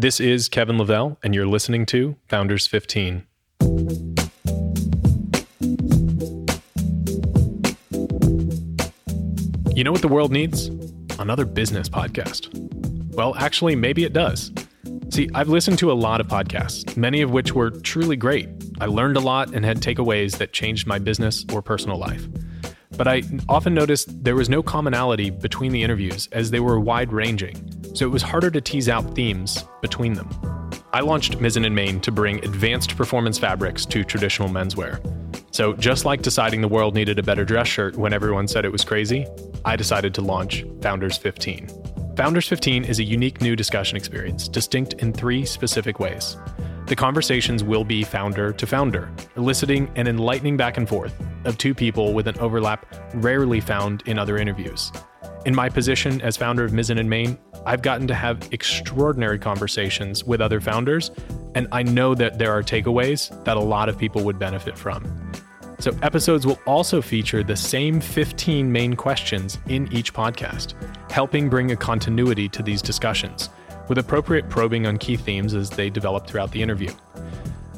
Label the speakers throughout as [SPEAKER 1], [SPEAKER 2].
[SPEAKER 1] This is Kevin Lavelle, and you're listening to Founders 15. You know what the world needs? Another business podcast. Well, actually, maybe it does. See, I've listened to a lot of podcasts, many of which were truly great. I learned a lot and had takeaways that changed my business or personal life. But I often noticed there was no commonality between the interviews as they were wide ranging, so it was harder to tease out themes between them. I launched Mizzen and Main to bring advanced performance fabrics to traditional menswear. So, just like deciding the world needed a better dress shirt when everyone said it was crazy, I decided to launch Founders 15. Founders 15 is a unique new discussion experience, distinct in three specific ways. The conversations will be founder to founder, eliciting an enlightening back and forth of two people with an overlap rarely found in other interviews. In my position as founder of Mizzen and Main, I've gotten to have extraordinary conversations with other founders, and I know that there are takeaways that a lot of people would benefit from. So, episodes will also feature the same 15 main questions in each podcast, helping bring a continuity to these discussions, with appropriate probing on key themes as they develop throughout the interview.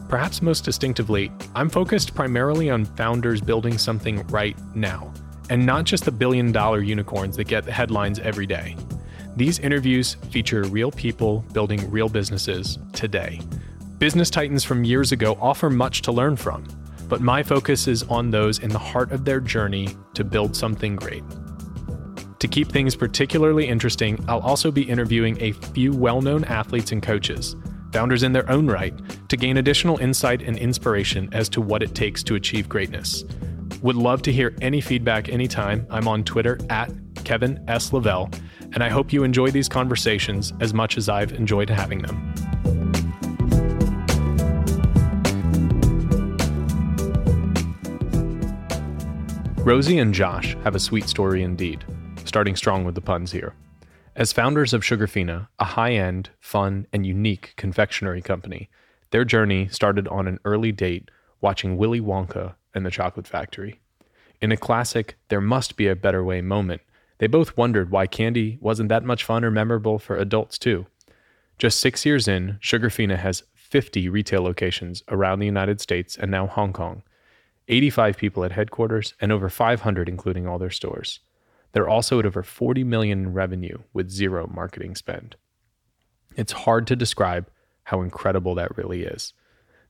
[SPEAKER 1] Perhaps most distinctively, I'm focused primarily on founders building something right now, and not just the billion dollar unicorns that get the headlines every day. These interviews feature real people building real businesses today. Business titans from years ago offer much to learn from but my focus is on those in the heart of their journey to build something great. To keep things particularly interesting, I'll also be interviewing a few well known athletes and coaches, founders in their own right, to gain additional insight and inspiration as to what it takes to achieve greatness. Would love to hear any feedback anytime. I'm on Twitter at Kevin S. Lavelle, and I hope you enjoy these conversations as much as I've enjoyed having them. Rosie and Josh have a sweet story indeed, starting strong with the puns here. As founders of Sugarfina, a high end, fun, and unique confectionery company, their journey started on an early date watching Willy Wonka and the Chocolate Factory. In a classic There Must Be a Better Way moment, they both wondered why candy wasn't that much fun or memorable for adults too. Just six years in, Sugarfina has 50 retail locations around the United States and now Hong Kong, 85 people at headquarters, and over 500 including all their stores. They're also at over 40 million in revenue with zero marketing spend. It's hard to describe how incredible that really is.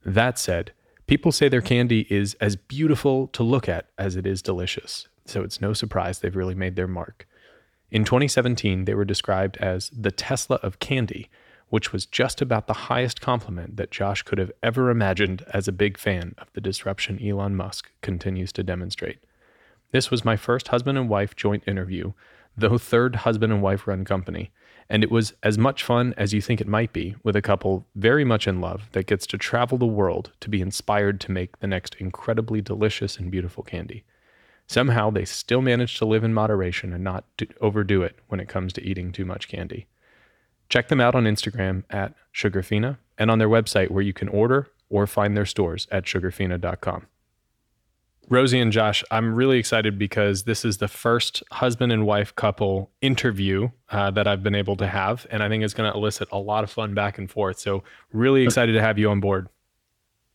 [SPEAKER 1] That said, people say their candy is as beautiful to look at as it is delicious, so it's no surprise they've really made their mark. In 2017, they were described as the Tesla of candy which was just about the highest compliment that Josh could have ever imagined as a big fan of the disruption Elon Musk continues to demonstrate. This was my first husband and wife joint interview, though third husband and wife run company, and it was as much fun as you think it might be with a couple very much in love that gets to travel the world to be inspired to make the next incredibly delicious and beautiful candy. Somehow they still manage to live in moderation and not overdo it when it comes to eating too much candy. Check them out on Instagram at Sugarfina and on their website where you can order or find their stores at sugarfina.com. Rosie and Josh, I'm really excited because this is the first husband and wife couple interview uh, that I've been able to have. And I think it's going to elicit a lot of fun back and forth. So, really excited to have you on board.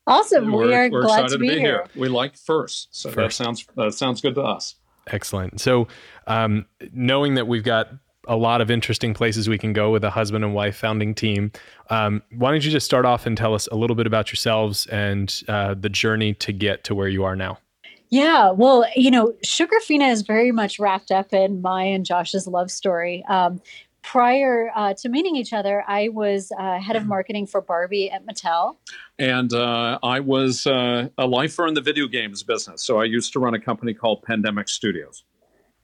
[SPEAKER 2] Awesome.
[SPEAKER 3] We're,
[SPEAKER 2] we are
[SPEAKER 3] we're
[SPEAKER 2] glad
[SPEAKER 3] excited
[SPEAKER 2] to be,
[SPEAKER 3] here.
[SPEAKER 2] here.
[SPEAKER 3] We like first. So, first. that sounds, that sounds good to us.
[SPEAKER 1] Excellent. So, um, knowing that we've got a lot of interesting places we can go with a husband and wife founding team. Um, why don't you just start off and tell us a little bit about yourselves and uh, the journey to get to where you are now?
[SPEAKER 2] Yeah, well, you know, Sugarfina is very much wrapped up in my and Josh's love story. Um, prior uh, to meeting each other, I was uh, head of marketing for Barbie at Mattel.
[SPEAKER 3] And uh, I was uh, a lifer in the video games business. So I used to run a company called Pandemic Studios.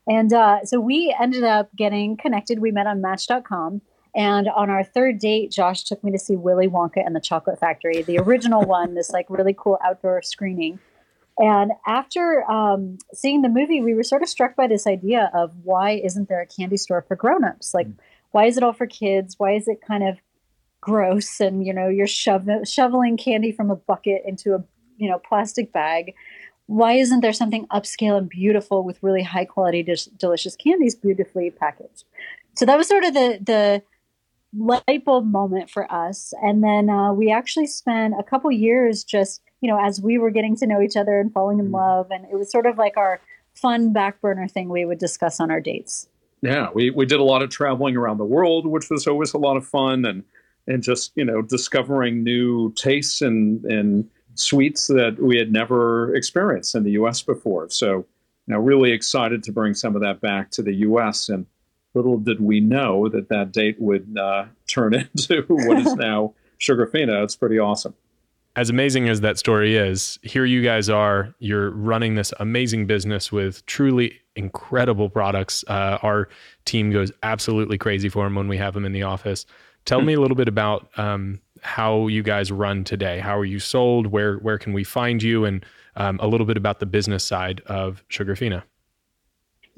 [SPEAKER 2] And uh, so we ended up getting connected. We met on Match.com. And on our third date, Josh took me to see Willy Wonka and the Chocolate Factory, the original one, this like really cool outdoor screening. And after um, seeing the movie, we were sort of struck by this idea of why isn't there a candy store for grown-ups? Like, why is it all for kids? Why is it kind of gross? And you know, you're shove- shoveling candy from a bucket into a you know plastic bag why isn't there something upscale and beautiful with really high quality, delicious candies beautifully packaged? So that was sort of the the light bulb moment for us. And then uh, we actually spent a couple years just, you know, as we were getting to know each other and falling in mm. love. And it was sort of like our fun back burner thing we would discuss on our dates.
[SPEAKER 3] Yeah, we, we did a lot of traveling around the world, which was always a lot of fun. And, and just, you know, discovering new tastes and, and sweets that we had never experienced in the U.S. before. So, you know, really excited to bring some of that back to the U.S. And little did we know that that date would uh, turn into what is now Sugarfina. It's pretty awesome.
[SPEAKER 1] As amazing as that story is, here you guys are. You're running this amazing business with truly incredible products. Uh, our team goes absolutely crazy for them when we have them in the office. Tell me a little bit about um, how you guys run today. How are you sold? Where where can we find you? And um, a little bit about the business side of Sugarfina.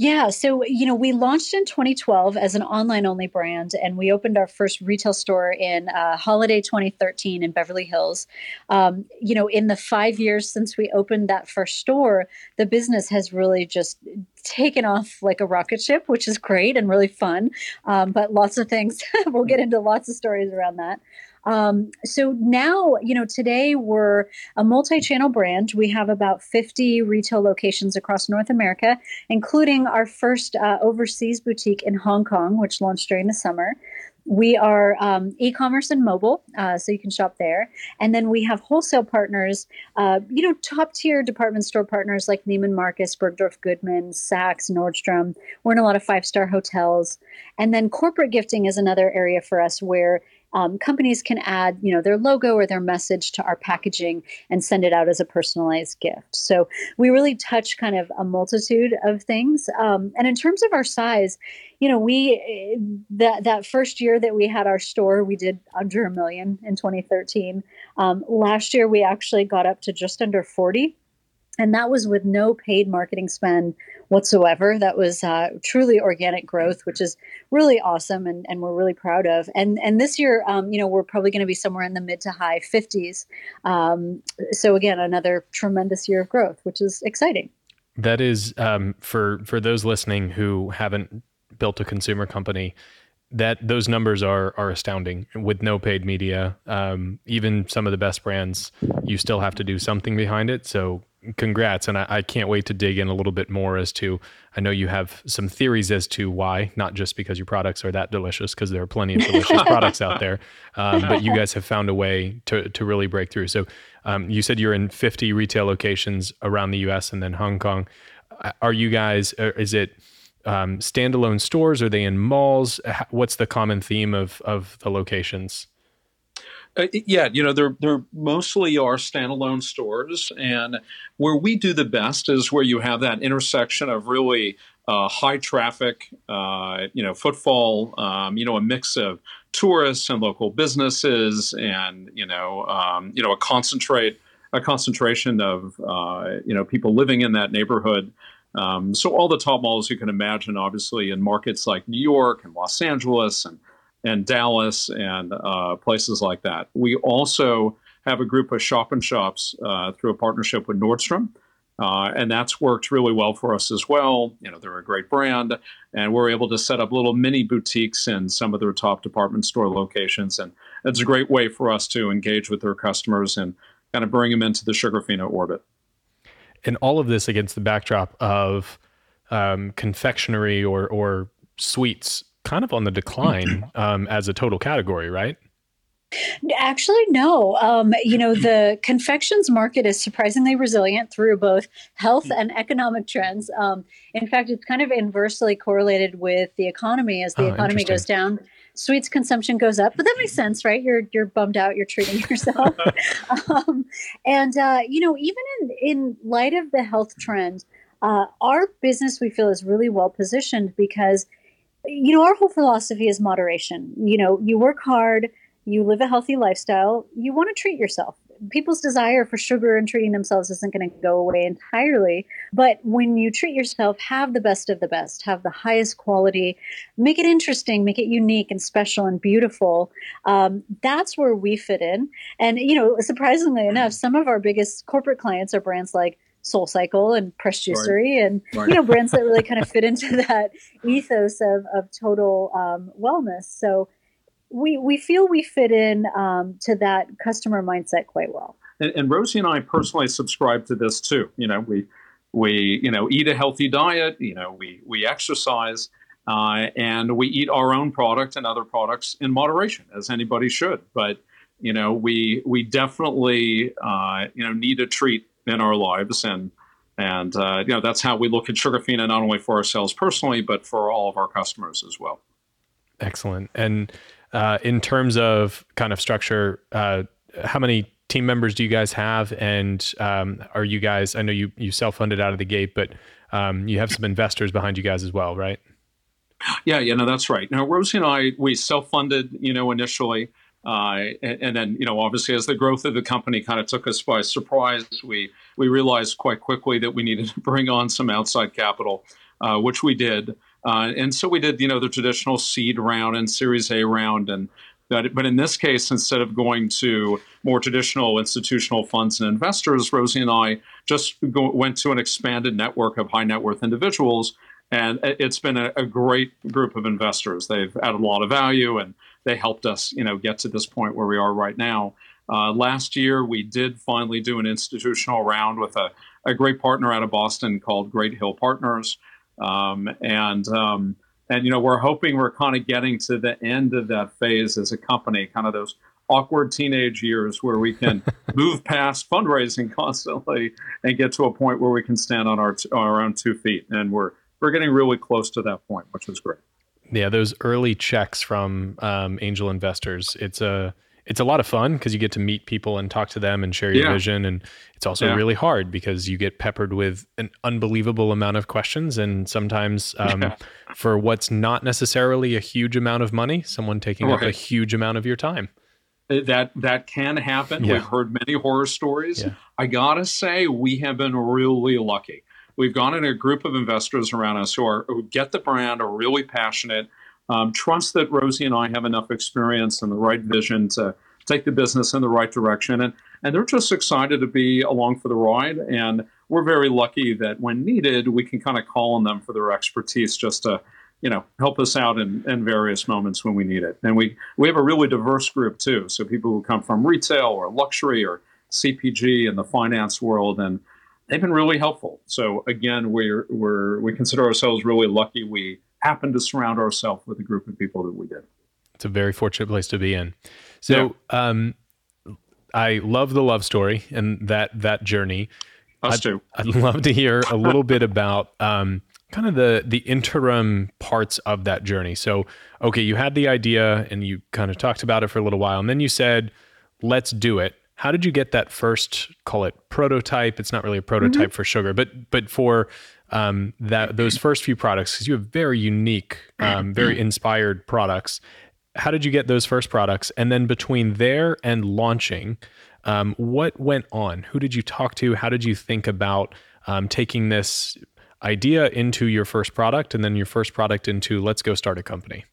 [SPEAKER 2] Yeah, so you know, we launched in 2012 as an online only brand, and we opened our first retail store in uh, holiday 2013 in Beverly Hills. Um, you know, in the five years since we opened that first store, the business has really just taken off like a rocket ship, which is great and really fun. Um, but lots of things, we'll get into lots of stories around that. Um, so now, you know, today we're a multi channel brand. We have about 50 retail locations across North America, including our first uh, overseas boutique in Hong Kong, which launched during the summer. We are um, e commerce and mobile, uh, so you can shop there. And then we have wholesale partners, uh, you know, top tier department store partners like Neiman Marcus, Bergdorf Goodman, Saks, Nordstrom. We're in a lot of five star hotels. And then corporate gifting is another area for us where um, companies can add you know their logo or their message to our packaging and send it out as a personalized gift. So we really touch kind of a multitude of things. Um, and in terms of our size you know we that that first year that we had our store we did under a million in 2013 um, last year we actually got up to just under 40 and that was with no paid marketing spend whatsoever. That was uh, truly organic growth, which is really awesome, and, and we're really proud of. And and this year, um, you know, we're probably going to be somewhere in the mid to high fifties. Um, so again, another tremendous year of growth, which is exciting.
[SPEAKER 1] That is um, for for those listening who haven't built a consumer company that those numbers are are astounding with no paid media. Um, even some of the best brands, you still have to do something behind it. So congrats. And I, I, can't wait to dig in a little bit more as to, I know you have some theories as to why, not just because your products are that delicious, because there are plenty of delicious products out there, um, but you guys have found a way to, to really break through. So um, you said you're in 50 retail locations around the US and then Hong Kong. Are you guys, uh, is it um, standalone stores? Are they in malls? What's the common theme of, of the locations?
[SPEAKER 3] Uh, yeah, you know, they're they're mostly are standalone stores, and where we do the best is where you have that intersection of really uh, high traffic, uh, you know, footfall, um, you know, a mix of tourists and local businesses, and you know, um, you know, a concentrate a concentration of uh, you know people living in that neighborhood. Um, so all the top malls you can imagine, obviously, in markets like New York and Los Angeles and and Dallas and uh, places like that. We also have a group of shop and shops uh, through a partnership with Nordstrom. Uh, and that's worked really well for us as well. You know, they're a great brand, and we're able to set up little mini boutiques in some of their top department store locations. And it's a great way for us to engage with their customers and kind of bring them into the Sugarfina orbit.
[SPEAKER 1] And all of this against the backdrop of um, confectionery or, or sweets kind of on the decline um, as a total category, right?
[SPEAKER 2] Actually, no. Um, you know, the confections market is surprisingly resilient through both health and economic trends. Um, in fact, it's kind of inversely correlated with the economy. As the oh, economy goes down, sweets consumption goes up. But that makes sense, right? You're you're bummed out. You're treating yourself. um, and uh, you know, even in in light of the health trend, uh, our business we feel is really well positioned because you know, our whole philosophy is moderation. You know, you work hard, you live a healthy lifestyle, you want to treat yourself. People's desire for sugar and treating themselves isn't going to go away entirely. But when you treat yourself, have the best of the best, have the highest quality, make it interesting, make it unique and special and beautiful. Um, that's where we fit in. And, you know, surprisingly enough, some of our biggest corporate clients are brands like Soul Cycle and Press Juicery, and you know brands that really kind of fit into that ethos of of total um, wellness. So we we feel we fit in um, to that customer mindset quite well.
[SPEAKER 3] And, and Rosie and I personally subscribe to this too. You know, we we you know eat a healthy diet. You know, we we exercise. Uh, and we eat our own product and other products in moderation, as anybody should. But you know, we we definitely uh, you know need a treat in our lives, and and uh, you know that's how we look at Sugarfina not only for ourselves personally, but for all of our customers as well.
[SPEAKER 1] Excellent. And uh, in terms of kind of structure, uh, how many team members do you guys have? And um, are you guys? I know you you self funded out of the gate, but um, you have some investors behind you guys as well, right?
[SPEAKER 3] Yeah, yeah, no, that's right. Now, Rosie and I, we self-funded, you know, initially, uh, and, and, then, you know, obviously, as the growth of the company kind of took us by surprise, we we realized quite quickly that we needed to bring on some outside capital, uh, which we did. Uh, and so we did, you know, the traditional seed round and Series A round, and but but in this case, instead of going to more traditional institutional funds and investors, Rosie and I just go, went to an expanded network of high net worth individuals and it's been a, a, great group of investors. They've added a lot of value, and they helped us, you know, get to this point where we are right now. Uh, last year, we did finally do an institutional round with a, a great partner out of Boston called Great Hill Partners, um, and um, and you know we're hoping we're kind of getting to the end of that phase as a company, kind of those awkward teenage years where we can move past fundraising constantly and get to a point where we can stand on our on our own two feet, and we're we're getting really close to that point, which is great.
[SPEAKER 1] Yeah, those early checks from um, angel investors, it's a it's a lot of fun because you get to meet people and talk to them and share your yeah. vision, and it's also yeah. really hard because you get peppered with an unbelievable amount of questions, and sometimes um, yeah. for what's not necessarily a huge amount of money, someone taking right. up a huge amount of your time.
[SPEAKER 3] Uh, that that can happen. We've heard many horror stories. I gotta say, we have been really lucky we've gone in a group of investors around us who are who get the brand, are really passionate, um, trust that Rosie and I have enough experience and the right vision to take the business in the right direction, and and they're just excited to be along for the ride. And we're very lucky that when needed, we can kind of call on them for their expertise just to you know help us out in, in various moments when we need it. And we we have a really diverse group too, so people who come from retail or luxury or CPG and the finance world and they've been really helpful. So again, we're, we're we consider ourselves really lucky. We happen to surround ourselves with a group of people that we did.
[SPEAKER 1] It's a very fortunate place to be in. So yeah. um, I love the love story and that that journey.
[SPEAKER 3] Us
[SPEAKER 1] I'd,
[SPEAKER 3] too.
[SPEAKER 1] I'd love to hear a little bit about um, kind of the the interim parts of that journey. So, okay, you had the idea and you kind of talked about it for a little while, and then you said, "Let's do it." How did you get that first call it prototype? It's not really a prototype mm-hmm. for sugar, but but for um, that those first few products because you have very unique, um, very inspired products. How did you get those first products? And then between there and launching, um, what went on? Who did you talk to? How did you think about um, taking this idea into your first product and then your first product into let's go start a company?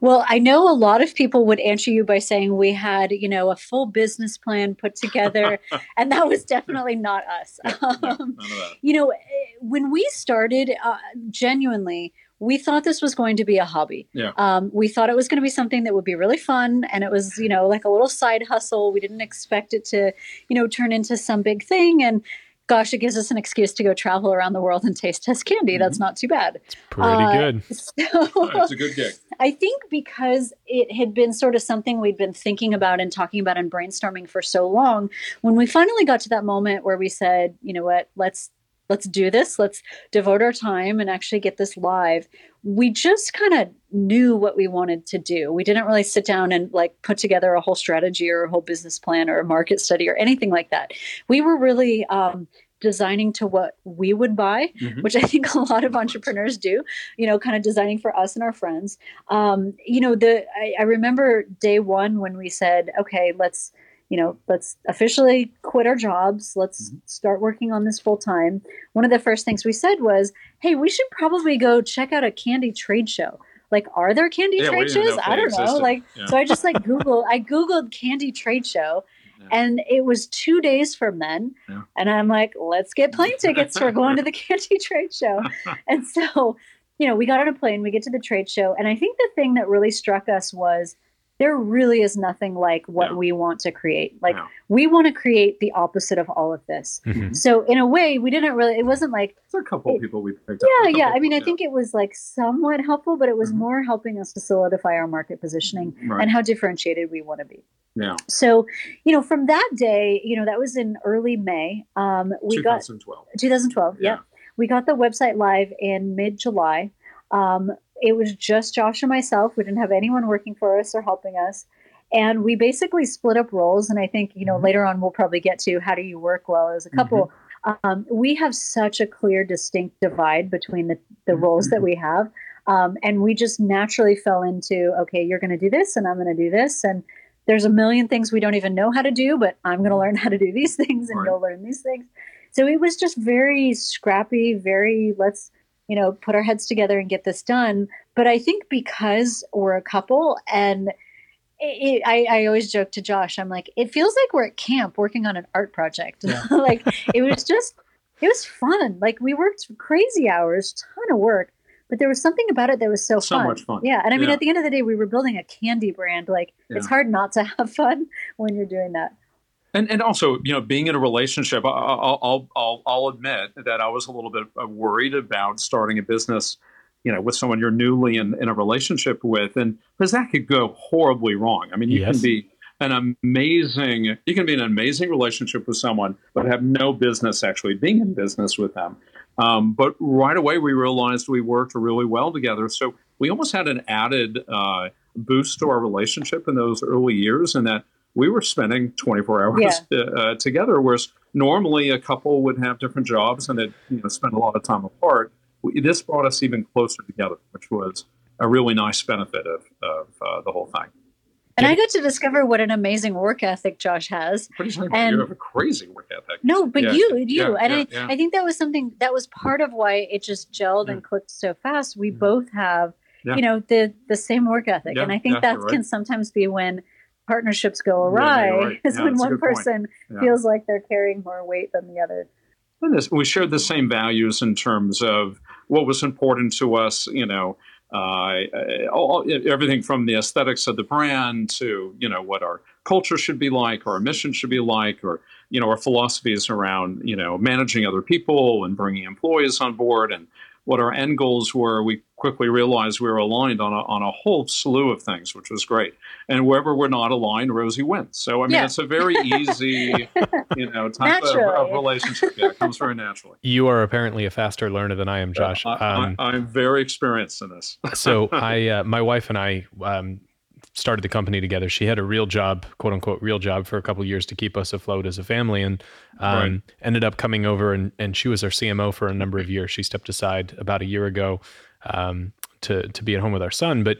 [SPEAKER 2] Well, I know a lot of people would answer you by saying we had, you know, a full business plan put together, and that was definitely not us. Um, you know, when we started, uh, genuinely, we thought this was going to be a hobby.
[SPEAKER 3] Yeah.
[SPEAKER 2] Um, we thought it was going to be something that would be really fun, and it was, you know, like a little side hustle. We didn't expect it to, you know, turn into some big thing, and gosh, it gives us an excuse to go travel around the world and taste test candy. Mm-hmm. That's not too bad.
[SPEAKER 1] It's pretty uh, good. So,
[SPEAKER 3] it's a good gig.
[SPEAKER 2] I think because it had been sort of something we'd been thinking about and talking about and brainstorming for so long, when we finally got to that moment where we said, you know what, let's let's do this let's devote our time and actually get this live we just kind of knew what we wanted to do we didn't really sit down and like put together a whole strategy or a whole business plan or a market study or anything like that we were really um, designing to what we would buy, mm-hmm. which I think a lot of entrepreneurs do, you know, kind of designing for us and our friends. Um, you know, the I, I remember day one when we said, okay, let's you know, let's officially quit our jobs. Let's mm-hmm. start working on this full time. One of the first things we said was, hey, we should probably go check out a candy trade show. Like, are there candy yeah, trade shows? I don't existed. know. Like, yeah. so I just like Google, I Googled candy trade show. Yeah. And it was two days from then. And I'm like, let's get plane tickets. for going to the candy trade show. and so you know, we got on a plane, we get to the trade show, and I think the thing that really struck us was there really is nothing like what
[SPEAKER 3] No.
[SPEAKER 2] we want to create. Like
[SPEAKER 3] No.
[SPEAKER 2] we want to create the opposite of all of this.
[SPEAKER 1] Mhm.
[SPEAKER 2] So in a way, we didn't really. It wasn't like
[SPEAKER 3] There's a couple
[SPEAKER 2] It-
[SPEAKER 3] people we picked up.
[SPEAKER 2] yeah, yeah. I mean, I think it was like somewhat helpful, but it was
[SPEAKER 3] Mhm.
[SPEAKER 2] more helping us to solidify our market positioning
[SPEAKER 3] Right.
[SPEAKER 2] and how differentiated we want to be.
[SPEAKER 3] yeah,
[SPEAKER 2] So, you know, from that day, you know, that was in early May. Um, we got
[SPEAKER 3] 2012.
[SPEAKER 2] 2012.
[SPEAKER 3] Yeah.
[SPEAKER 2] Yeah. We got the website live in mid July. Um, it was just Josh and myself. We didn't have anyone working for us or helping us. And we basically split up roles. And I think, you know,
[SPEAKER 3] Mhm.
[SPEAKER 2] later on we'll probably get to how do you work well as a couple. Um, we have such a clear, distinct divide between the, the roles that we have. Um, and we just naturally fell into, okay, you're going to do this and I'm going to do this. And there's a million things we don't even know how to do, but I'm going to learn how to do these things and
[SPEAKER 3] Right.
[SPEAKER 2] you'll learn these things. So it was just very scrappy, very let's, you know, put our heads together and get this done. But I think because we're a couple and it, I, I always joke to Josh, I'm like, it feels like we're at camp working on an art project.
[SPEAKER 3] Yeah.
[SPEAKER 2] like it was just, it was fun. Like we worked crazy hours, ton of work, but there was something about it that was so,
[SPEAKER 3] So
[SPEAKER 2] fun.
[SPEAKER 3] much fun.
[SPEAKER 2] Yeah. And I mean,
[SPEAKER 3] Yeah.
[SPEAKER 2] at the end of the day, we were building a candy brand. Like it's hard not to have fun when you're doing that.
[SPEAKER 3] And and also, you know, being in a relationship, I'll I'll I'll, I'll admit that I was a little bit uh, worried about starting a business, you know, with someone you're newly in, in a relationship with, and because that could go horribly wrong. I mean, you
[SPEAKER 1] Yes.
[SPEAKER 3] can be an amazing, you can be in an amazing relationship with someone, but have no business actually being in business with them. Um, but right away, we realized we worked really well together. So we almost had an added uh, boost to our relationship in those early years, and that we were spending 24 hours uh, together, whereas normally a couple would have different jobs and they'd you know, spend a lot of time apart. We, this brought us even closer together, which was a really nice benefit of, of uh, the whole thing.
[SPEAKER 2] And I got to discover what an amazing work ethic Josh has.
[SPEAKER 3] You?
[SPEAKER 2] And-
[SPEAKER 3] you have a crazy work ethic.
[SPEAKER 2] No, but
[SPEAKER 3] Yeah,
[SPEAKER 2] you, you,
[SPEAKER 3] yeah,
[SPEAKER 2] and
[SPEAKER 3] yeah,
[SPEAKER 2] I,
[SPEAKER 3] yeah.
[SPEAKER 2] I think that was something that was part of why it just gelled and clicked so fast. We
[SPEAKER 3] Mhm.
[SPEAKER 2] both have,
[SPEAKER 3] Yeah.
[SPEAKER 2] you know, the the same work ethic,
[SPEAKER 3] Yeah,
[SPEAKER 2] and I think
[SPEAKER 3] yeah,
[SPEAKER 2] that
[SPEAKER 3] right.
[SPEAKER 2] can sometimes be when partnerships go awry.
[SPEAKER 3] right.
[SPEAKER 2] Is
[SPEAKER 3] Yeah,
[SPEAKER 2] when one person
[SPEAKER 3] Yeah.
[SPEAKER 2] feels like they're carrying more weight than the other.
[SPEAKER 3] And this- we shared the same values in terms of what was important to us, you know, uh, all, everything from the aesthetics of the brand to, you know, what our culture should be like, or our mission should be like, or, you know, our philosophies around, you know, managing other people and bringing employees on board and what our end goals were. We quickly realized we were aligned on a, on a whole slew of things, which was great. And wherever we're not aligned, Rosie wins. So, I mean,
[SPEAKER 2] Yeah.
[SPEAKER 3] it's a very easy, you know, type of, of relationship. Yeah, it comes very naturally.
[SPEAKER 1] You are apparently a faster learner than I am, Josh.
[SPEAKER 3] I,
[SPEAKER 1] Um,
[SPEAKER 3] I, I'm very experienced in this.
[SPEAKER 1] so I, uh, my wife and I um, started the company together. She had a real job, quote unquote, real job for a couple of years to keep us afloat as a family, and um,
[SPEAKER 3] Right.
[SPEAKER 1] ended up coming over and, and she was our CMO for a number of years. She stepped aside about a year ago um, to to be at home with our son, but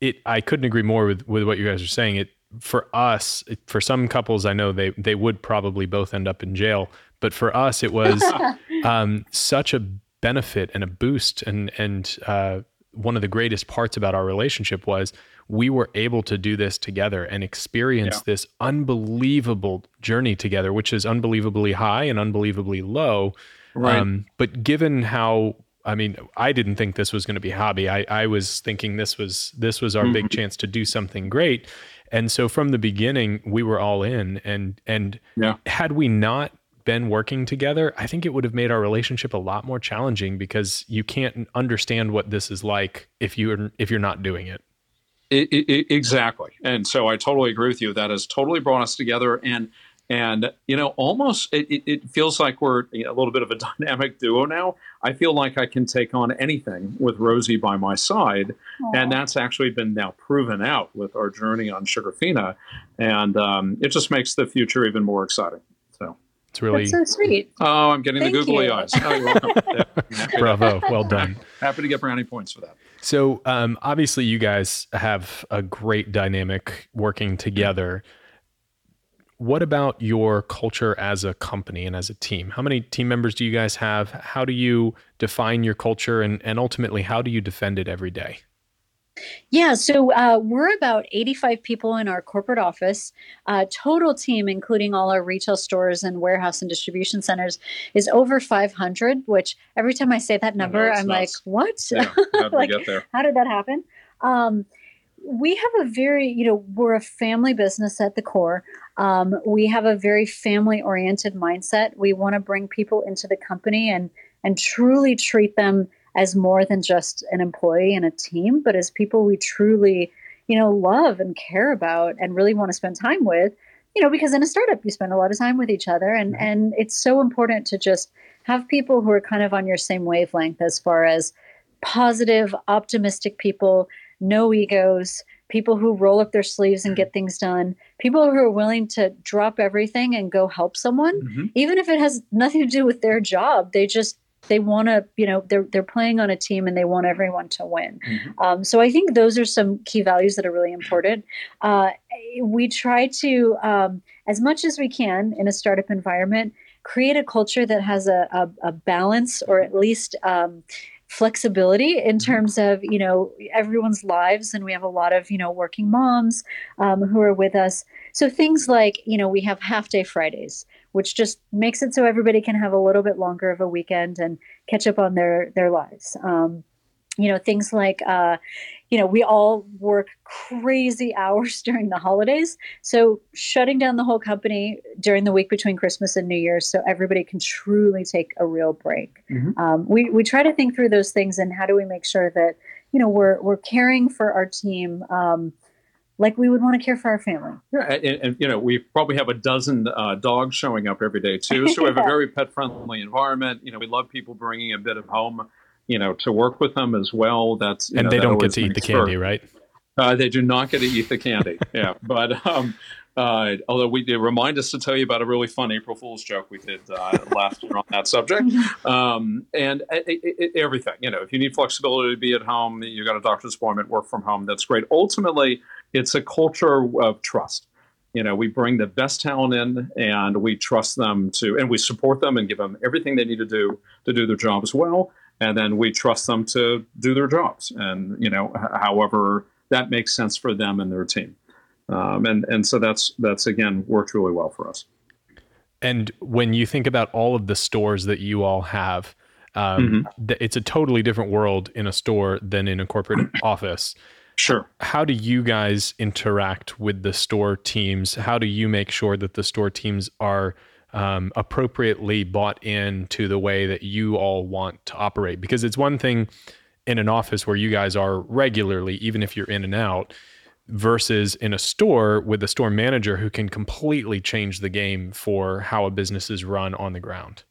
[SPEAKER 1] it I couldn't agree more with with what you guys are saying. It for us, it- for some couples, I know they they would probably both end up in jail, but for us, it was um, such a benefit and a boost and and uh, one of the greatest parts about our relationship was we were able to do this together and experience
[SPEAKER 3] Yeah.
[SPEAKER 1] this unbelievable journey together which is unbelievably high and unbelievably low
[SPEAKER 3] Right.
[SPEAKER 1] um, but given how I mean, I didn't think this was going to be a hobby. I, I was thinking this was this was our big
[SPEAKER 3] Mhm.
[SPEAKER 1] chance to do something great. And so from the beginning, we were all in. And and
[SPEAKER 3] Yeah.
[SPEAKER 1] had we not been working together, I think it would have made our relationship a lot more challenging because you can't understand what this is like if you're if you're not doing it.
[SPEAKER 3] I- I- I- exactly. And so I totally agree with you. That has totally brought us together. And and you know, almost it, it, it feels like we're you know, a little bit of a dynamic duo now. I feel like I can take on anything with Rosie by my side, and that's actually been now proven out with our journey on Sugarfina, and um, it just makes the future even more exciting. So,
[SPEAKER 1] It's really
[SPEAKER 2] That's so sweet.
[SPEAKER 3] oh, I'm getting
[SPEAKER 2] Thank
[SPEAKER 3] the googly
[SPEAKER 2] you.
[SPEAKER 3] eyes. Oh, you're welcome. Yeah, I'm happy to-
[SPEAKER 1] bravo, well done.
[SPEAKER 3] Happy to get brownie points for that.
[SPEAKER 1] So um, obviously, you guys have a great dynamic working together. What about your culture as a company and as a team? How many team members do you guys have? How do you define your culture, and and ultimately, how do you defend it every day?
[SPEAKER 2] Yeah, so uh, we're about 85 people in our corporate office. Uh, total team, including all our retail stores and warehouse and distribution centers, is over 500. Which every time I say that number, I'm nuts. like, "What?
[SPEAKER 3] Yeah, how did like, we get there?
[SPEAKER 2] How did that happen?" Um, we have a very, you know, we're a family business at the core. Um, we have a very family-oriented mindset. We want to bring people into the company and and truly treat them as more than just an employee and a team, but as people we truly, you know, love and care about and really want to spend time with. You know, because in a startup you spend a lot of time with each other, and and it's so important to just have people who are kind of on your same wavelength as far as positive, optimistic people, no egos, people who roll up their sleeves and get things done, people who are willing to drop everything and go help someone, mm-hmm. even if it has nothing to do with their job. They just they want to you know they're they're playing on a team and they want everyone to win. Mm-hmm. um, so i think those are some key values that are really important. Uh, we try to um, as much as we can in a startup environment create a culture that has a, a, a balance or at least um, flexibility in mm-hmm. terms of you know everyone's lives. And we have a lot of you know working moms um, who are with us. So things like you know we have half day fridays which just makes it so everybody can have a little bit longer of a weekend and catch up on their their lives. Um, you know things like uh, you know we all work crazy hours during the holidays. So shutting down the whole company during the week between christmas and new year's so everybody can truly take a real break. Mm-hmm. um, we, we try to think through those things and how do we make sure that you know we're we're caring for our team. Um, like we would want to care for our family.
[SPEAKER 3] Yeah, and, and you know, we probably have a dozen uh, dogs showing up every day too. So we have a very pet friendly environment. You know, we love people bringing a bit of home, you know, to work with them as well. That's
[SPEAKER 1] and
[SPEAKER 3] know,
[SPEAKER 1] they don't get to eat the candy, right?
[SPEAKER 3] Uh, they do not get to eat the candy. yeah, but um, uh, although we did remind us to tell you about a really fun April Fool's joke we did uh, last year on that subject, um, and it, it, it, everything. You know, if you need flexibility to be at home, you've got a doctor's appointment, work from home. That's great. Ultimately, it's a culture of trust. You know, we bring the best talent in, and we trust them to, and we support them and give them everything they need to do to do their jobs well, and then we trust them to do their jobs, and you know, however that makes sense for them and their team. Um, and and so that's that's again worked really well for us.
[SPEAKER 1] And when you think about all of the stores that you all have, um, mm-hmm. it's a totally different world in a store than in a corporate office.
[SPEAKER 3] Sure.
[SPEAKER 1] How do you guys interact with the store teams? How do you make sure that the store teams are um, appropriately bought in to the way that you all want to operate? Because it's one thing in an office where you guys are regularly, even if you're in and out, versus in a store with a store manager who can completely change the game for how a business is run on the ground?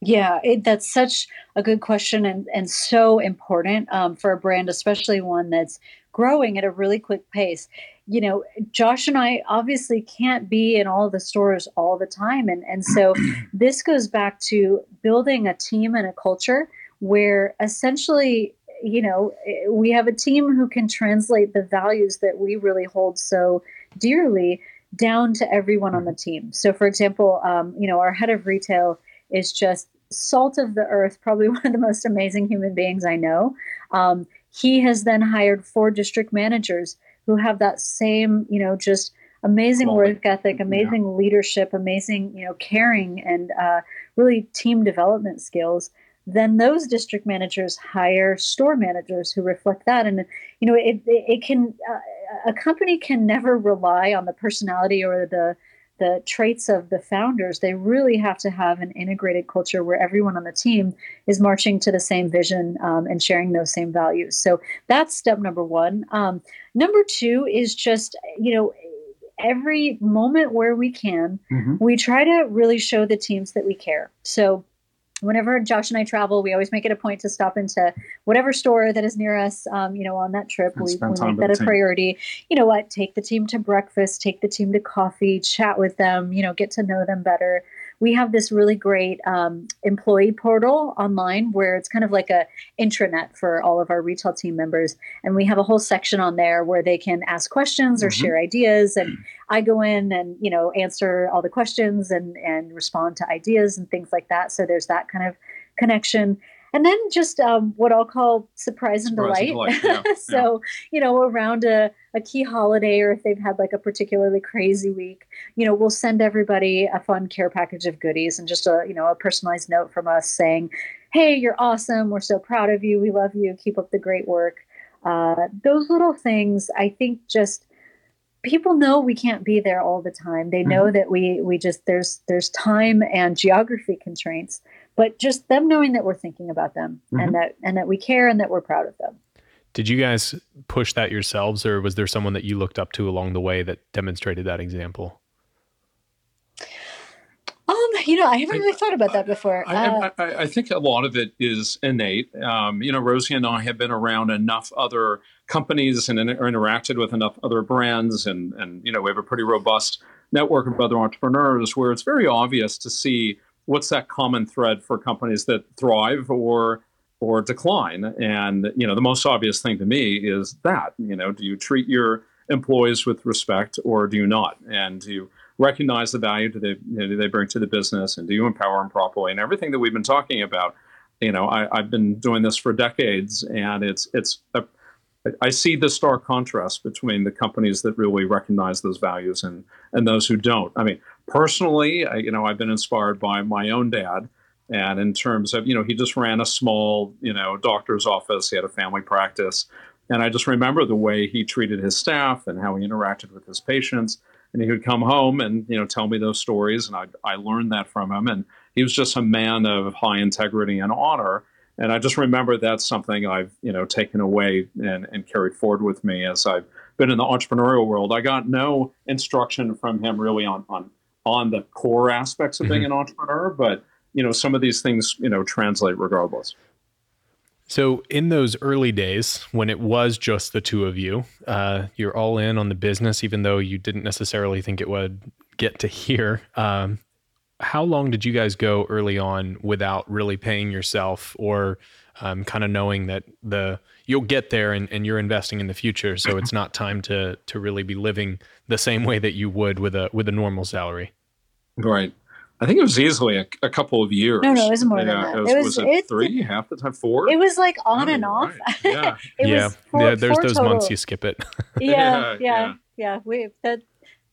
[SPEAKER 2] Yeah, it, that's such a good question and, and so important um, for a brand, especially one that's growing at a really quick pace. You know, Josh and I obviously can't be in all the stores all the time. And, and so this goes back to building a team and a culture where essentially you know, we have a team who can translate the values that we really hold so dearly down to everyone on the team. So, for example, um, you know, our head of retail is just salt of the earth, probably one of the most amazing human beings I know. Um, he has then hired four district managers who have that same, you know, just amazing work ethic, amazing yeah. leadership, amazing, you know, caring and uh, really team development skills then those district managers hire store managers who reflect that. And you know it, it can uh, a company can never rely on the personality or the the traits of the founders. They really have to have an integrated culture where everyone on the team is marching to the same vision um, and sharing those same values. So that's step number one. Um, number two is just you know every moment where we can mm-hmm. we try to really show the teams that we care. So whenever Josh and I travel, we always make it a point to stop into whatever store that is near us. Um, you know, on that trip, we, we make that a team. priority. You know what? Take the team to breakfast, take the team to coffee, chat with them. You know, get to know them better we have this really great um, employee portal online where it's kind of like a intranet for all of our retail team members. And we have a whole section on there where they can ask questions or mm-hmm. share ideas. And i go in and you know answer all the questions and and respond to ideas and things like that. So there's that kind of connection and then just um, what I'll call surprise and
[SPEAKER 3] Surprise and
[SPEAKER 2] delight.
[SPEAKER 3] delight, yeah,
[SPEAKER 2] so you know, around a, a key holiday, or if they've had like a particularly crazy week, you know, we'll send everybody a fun care package of goodies and just a you know a personalized note from us saying, "Hey, you're awesome. We're so proud of you. We love you. Keep up the great work." Uh, those little things, I think, just people know we can't be there all the time. They know
[SPEAKER 3] Mhm.
[SPEAKER 2] that we we just there's there's time and geography constraints, but just them knowing that we're thinking about them
[SPEAKER 3] Mhm.
[SPEAKER 2] and that and that we care and that we're proud of them.
[SPEAKER 1] Did you guys push that yourselves, or was there someone that you looked up to along the way that demonstrated that example?
[SPEAKER 2] Um, you know, I haven't really thought about that before.
[SPEAKER 3] I,
[SPEAKER 2] Uh,
[SPEAKER 3] I, I think a lot of it is innate. Um, you know, Rosie and I have been around enough other companies and inter- interacted with enough other brands, and and you know, we have a pretty robust network of other entrepreneurs where it's very obvious to see what's that common thread for companies that thrive or or decline. And you know, the most obvious thing to me is that you know, do you treat your employees with respect or do you not? And do you recognize the value do they, you know, do they bring to the business and do you empower them properly and everything that we've been talking about you know I, i've been doing this for decades and it's it's a, i see the stark contrast between the companies that really recognize those values and and those who don't i mean personally I, you know i've been inspired by my own dad. And in terms of you know he just ran a small you know doctor's office. He had a family practice. And i just remember the way he treated his staff and how he interacted with his patients. And he would come home and you know tell me those stories. And I, I learned that from him. And he was just a man of high integrity and honor. And i just remember that's something i've you know taken away and, and carried forward with me as i've been in the entrepreneurial world. I got no instruction from him really on on on the core aspects of being an entrepreneur but you know some of these things you know translate regardless
[SPEAKER 1] So, in those early days, when it was just the two of you, uh, you're all in on the business, even though you didn't necessarily think it would get to here. Um, how long did you guys go early on without really paying yourself, or um, kind of knowing that the you'll get there and, and you're investing in the future, so it's not time to to really be living the same way that you would with a with a normal salary?
[SPEAKER 3] Right i think it was easily a, a couple of years
[SPEAKER 2] No, no, it was more than that.
[SPEAKER 3] it was,
[SPEAKER 2] It was-
[SPEAKER 3] was it
[SPEAKER 2] it's-
[SPEAKER 3] three half the time four
[SPEAKER 2] it was like on
[SPEAKER 3] Oh,
[SPEAKER 2] and off.
[SPEAKER 3] right. yeah
[SPEAKER 2] it
[SPEAKER 1] yeah,
[SPEAKER 2] was four,
[SPEAKER 1] yeah. There's those
[SPEAKER 2] total.
[SPEAKER 1] months you skip it.
[SPEAKER 2] yeah,
[SPEAKER 3] Yeah,
[SPEAKER 2] yeah, yeah,
[SPEAKER 3] yeah.
[SPEAKER 2] We that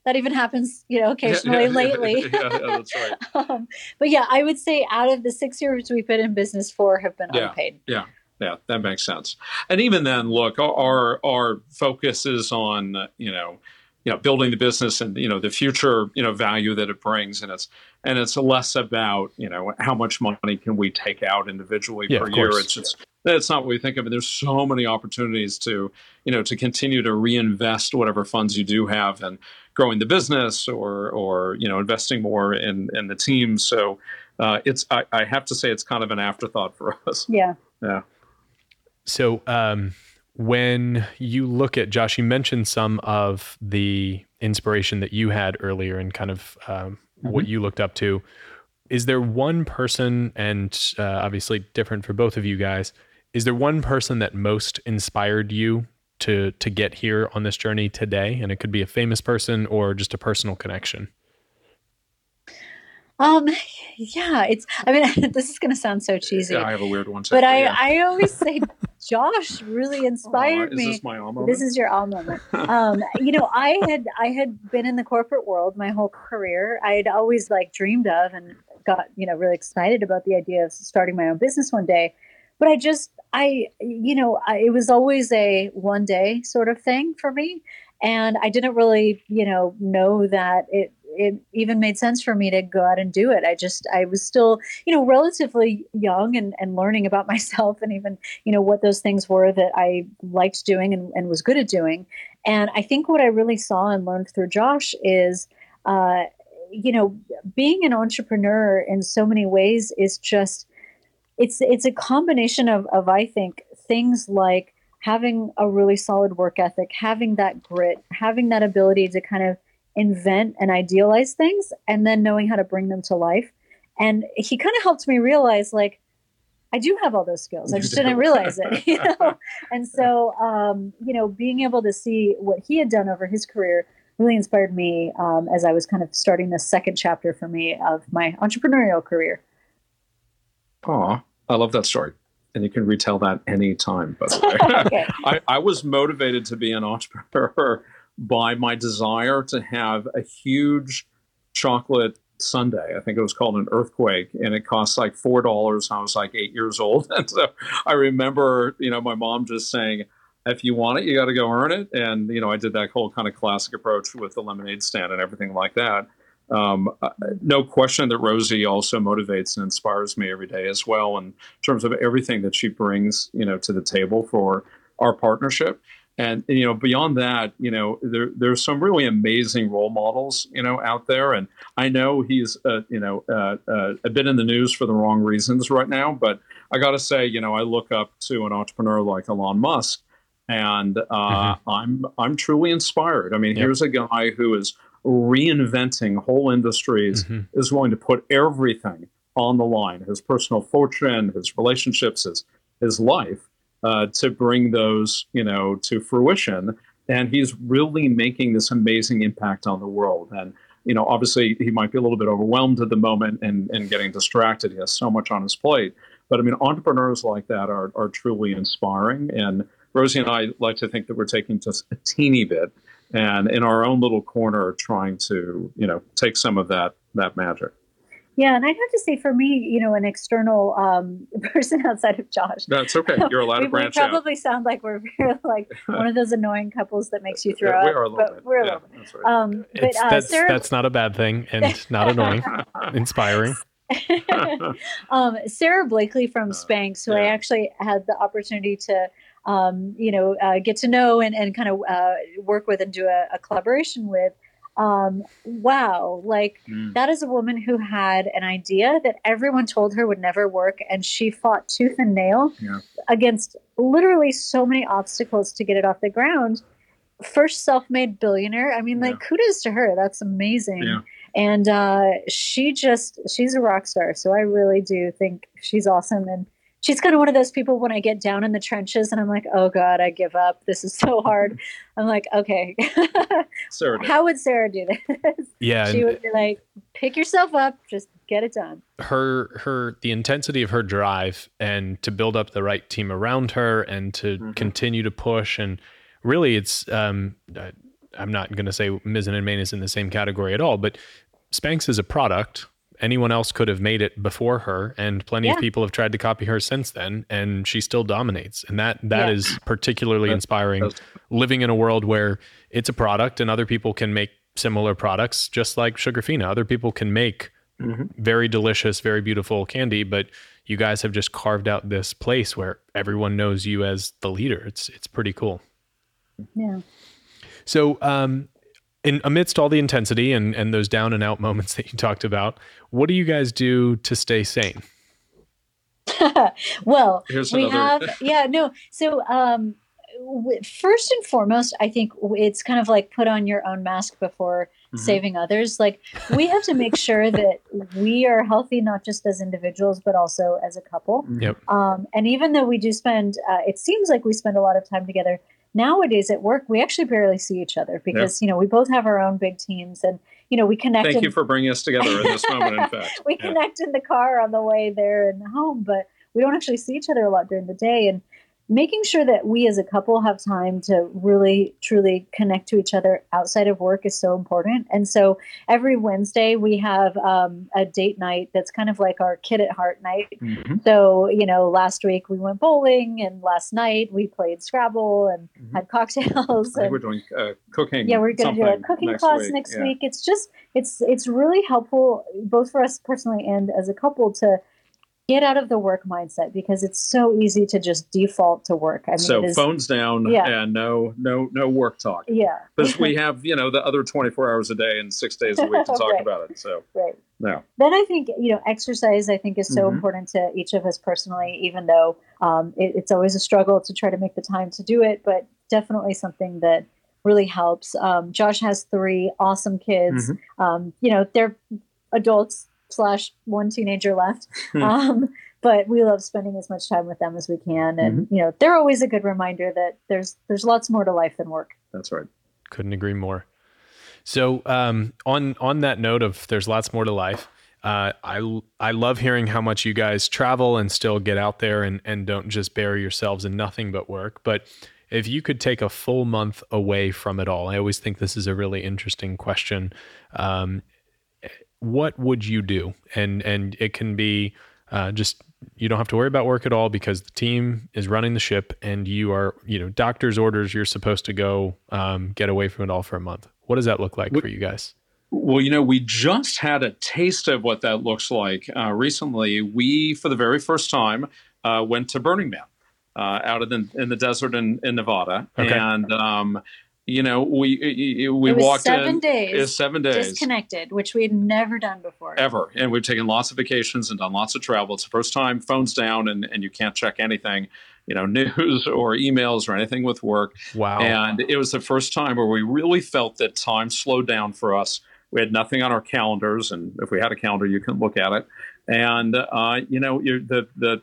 [SPEAKER 2] that even happens, you know, occasionally
[SPEAKER 3] Yeah, yeah,
[SPEAKER 2] lately.
[SPEAKER 3] yeah, yeah, that's right.
[SPEAKER 2] um, but yeah, I would say out of the six years we've been in business, four have been
[SPEAKER 3] Yeah.
[SPEAKER 2] unpaid.
[SPEAKER 3] Yeah, Yeah, that makes sense. And even then, look, our our focus is on uh, you know, you know, building the business and you know the future you know value that it brings, and it's and it's less about you know how much money can we take out individually
[SPEAKER 1] Yeah,
[SPEAKER 3] per
[SPEAKER 1] of
[SPEAKER 3] year.
[SPEAKER 1] course.
[SPEAKER 3] It's just that's not what we think of. And there's so many opportunities to you know to continue to reinvest whatever funds you do have and growing the business or or you know investing more in in the team. So. Uh, it's I, I have to say it's kind of an afterthought for us.
[SPEAKER 2] Yeah.
[SPEAKER 3] Yeah.
[SPEAKER 1] So, um, when you look at Josh, you mentioned some of the inspiration that you had earlier and kind of um, what you looked up to. Is there one person, and uh, obviously different for both of you guys, is there one person that most inspired you to to get here on this journey today? And it could be a famous person or just a personal connection.
[SPEAKER 2] Um, yeah, it's, I mean, this is going to sound so cheesy,
[SPEAKER 3] Yeah, I have a weird one too.
[SPEAKER 2] but I,
[SPEAKER 3] yeah.
[SPEAKER 2] I always say Josh really inspired
[SPEAKER 3] is
[SPEAKER 2] me.
[SPEAKER 3] this
[SPEAKER 2] this is your all moment. Um, you know, I had I had been in the corporate world my whole career. I had always like dreamed of and got you know really excited about the idea of starting my own business one day. But I just I you know I, it was always a one day sort of thing for me, and I didn't really you know know that it it even made sense for me to go out and do it. I just I was still you know relatively young and and learning about myself and even you know what those things were that I liked doing and, and was good at doing. And I think what I really saw and learned through Josh is, uh, you know, being an entrepreneur in so many ways is just it's it's a combination of of I think things like having a really solid work ethic, having that grit, having that ability to kind of invent and idealize things, and then knowing how to bring them to life. And he kind of helped me realize like I do have all those skills. I just didn't realize it, you know. And so, um, you know, being able to see what he had done over his career really inspired me um, as I was kind of starting the second chapter for me of my entrepreneurial career.
[SPEAKER 3] Aw, I love that story. and you can retell that anytime. By the way, okay. I, I was motivated to be an entrepreneur by my desire to have a huge chocolate sundae. I think it was called an earthquake, and it cost like four dollars. I was like eight years old, and so I remember, you know, my mom just saying, "If you want it, you got to go earn it." And you know, I did that whole kind of classic approach with the lemonade stand and everything like that. Um, uh, no question that Rosie also motivates and inspires me every day as well in terms of everything that she brings, you know, to the table for our partnership. And, you know, beyond that, you know, there there's some really amazing role models, you know, out there. And I know he's, uh, you know, uh, uh, a bit in the news for the wrong reasons right now. But I got to say, you know, I look up to an entrepreneur like Elon Musk, and uh, mm-hmm. I'm I'm truly inspired. I mean, yep. here's a guy who is reinventing whole industries, mm-hmm. is willing to put everything on the line his personal fortune, his relationships, his, his life uh, to bring those, you know, to fruition. And he's really making this amazing impact on the world. And, you know, obviously he might be a little bit overwhelmed at the moment and, and getting distracted. He has so much on his plate. But I mean, entrepreneurs like that are, are truly inspiring. And Rosie and I like to think that we're taking just a teeny bit and in our own little corner trying to you know take some of that that magic
[SPEAKER 2] yeah and i'd have to say for me you know an external um, person outside of josh
[SPEAKER 3] that's okay you're allowed to branch
[SPEAKER 2] we probably out. sound like we're very, like one of those annoying couples that makes you throw yeah, we
[SPEAKER 3] are a little bit. we're a yeah, little bit. Right.
[SPEAKER 1] Um, but, uh, that's, Sara... that's not a bad thing and not annoying inspiring
[SPEAKER 2] um, Sara Blakely from uh, Spanx, who yeah. I actually had the opportunity to um, you know, uh, get to know and, and kind of uh, work with and do a, a collaboration with. Um, wow, like mm. that is a woman who had an idea that everyone told her would never work, and she fought tooth and nail yeah. against literally so many obstacles to get it off the ground. First self-made billionaire. I mean, yeah. like kudos to her. That's amazing. Yeah. And uh, she just she's a rock star. So I really do think she's awesome and she's kind of one of those people when I get down in the trenches and I'm like, oh God, I give up. This is so hard. I'm like, okay. Sara How would Sara do this?
[SPEAKER 1] Yeah.
[SPEAKER 2] she would be like, pick yourself up, just get it done.
[SPEAKER 1] Her her the intensity of her drive and to build up the right team around her and to mm-hmm. continue to push and really it's um I'm not going to say Mizzen and Main is in the same category at all, but Spanx is a product anyone else could have made it before her and plenty yeah. of people have tried to copy her since then and she still dominates. And that that yeah. is particularly inspiring. living in a world where it's a product and other people can make similar products just like sugarfina other people can make mm-hmm. very delicious very beautiful candy but you guys have just carved out this place where everyone knows you as the leader. It's it's pretty cool.
[SPEAKER 2] Yeah.
[SPEAKER 1] So um in amidst all the intensity and and those down and out moments that you talked about, what do you guys do to stay sane?
[SPEAKER 2] well, Here's we another. have yeah no so um first and foremost i think it's kind of like put on your own mask before mm-hmm. saving others like we have to make sure that we are healthy not just as individuals but also as a couple
[SPEAKER 1] yep.
[SPEAKER 2] um, and even though we do spend uh, it seems like we spend a lot of time together nowadays at work we actually barely see each other because you know we both have our own big teams and you know we connect
[SPEAKER 3] thank in, you for bringing us together in this moment in fact.
[SPEAKER 2] We yeah. connect in the car on the way there and home but we don't actually see each other a lot during the day. And making sure that we as a couple have time to really truly connect to each other outside of work is so important and so every wednesday we have um, a date night that's kind of like our kid at heart night mm-hmm. so you know last week we went bowling and last night we played scrabble and mm-hmm. had cocktails and
[SPEAKER 3] we're doing uh, cooking
[SPEAKER 2] yeah we're going to do a cooking class week. next yeah. week it's just it's it's really helpful both for us personally and as a couple to get out of the work mindset because it's so easy to just default to work. I mean,
[SPEAKER 3] so is, phones down yeah. and no no no work talk.
[SPEAKER 2] Yeah,
[SPEAKER 3] because we have you know the other twenty four hours a day and six days a week to talk right. about it. So
[SPEAKER 2] right.
[SPEAKER 3] No.
[SPEAKER 2] Then I think you know exercise. I think is so mm-hmm. important to each of us personally, even though um, it, it's always a struggle to try to make the time to do it. But definitely something that really helps. Um, Josh has three awesome kids. Mm-hmm. Um, you know they're adults slash one teenager left. Hmm. um, but we love spending as much time with them as we can, and mm-hmm. you know they're always a good reminder that there's there's lots more to life than work.
[SPEAKER 3] That's right.
[SPEAKER 1] Couldn't agree more. So um, on on that note of there's lots more to life. Uh, I I love hearing how much you guys travel and still get out there and and don't just bury yourselves in nothing but work. But if you could take a full month away from it all, I always think this is a really interesting question. Um, what would you do? And and it can be uh, just you don't have to worry about work at all because the team is running the ship and you are you know doctor's orders. You're supposed to go um, get away from it all for a month. What does that look like what, for you guys?
[SPEAKER 3] Well, you know, we just had a taste of what that looks like uh, recently. We, for the very first time, uh, went to Burning Man uh, out in the, in the desert in, in Nevada, okay. and um, you know, we we walked
[SPEAKER 2] seven
[SPEAKER 3] in.
[SPEAKER 2] Days
[SPEAKER 3] seven days
[SPEAKER 2] disconnected, which we had never done before.
[SPEAKER 3] Ever, and we've taken lots of vacations and done lots of travel. It's the first time phones down and, and you can't check anything you know news or emails or anything with work
[SPEAKER 1] wow
[SPEAKER 3] and it was the first time where we really felt that time slowed down for us we had nothing on our calendars, and if we had a calendar, you can look at it. And uh, you know, the the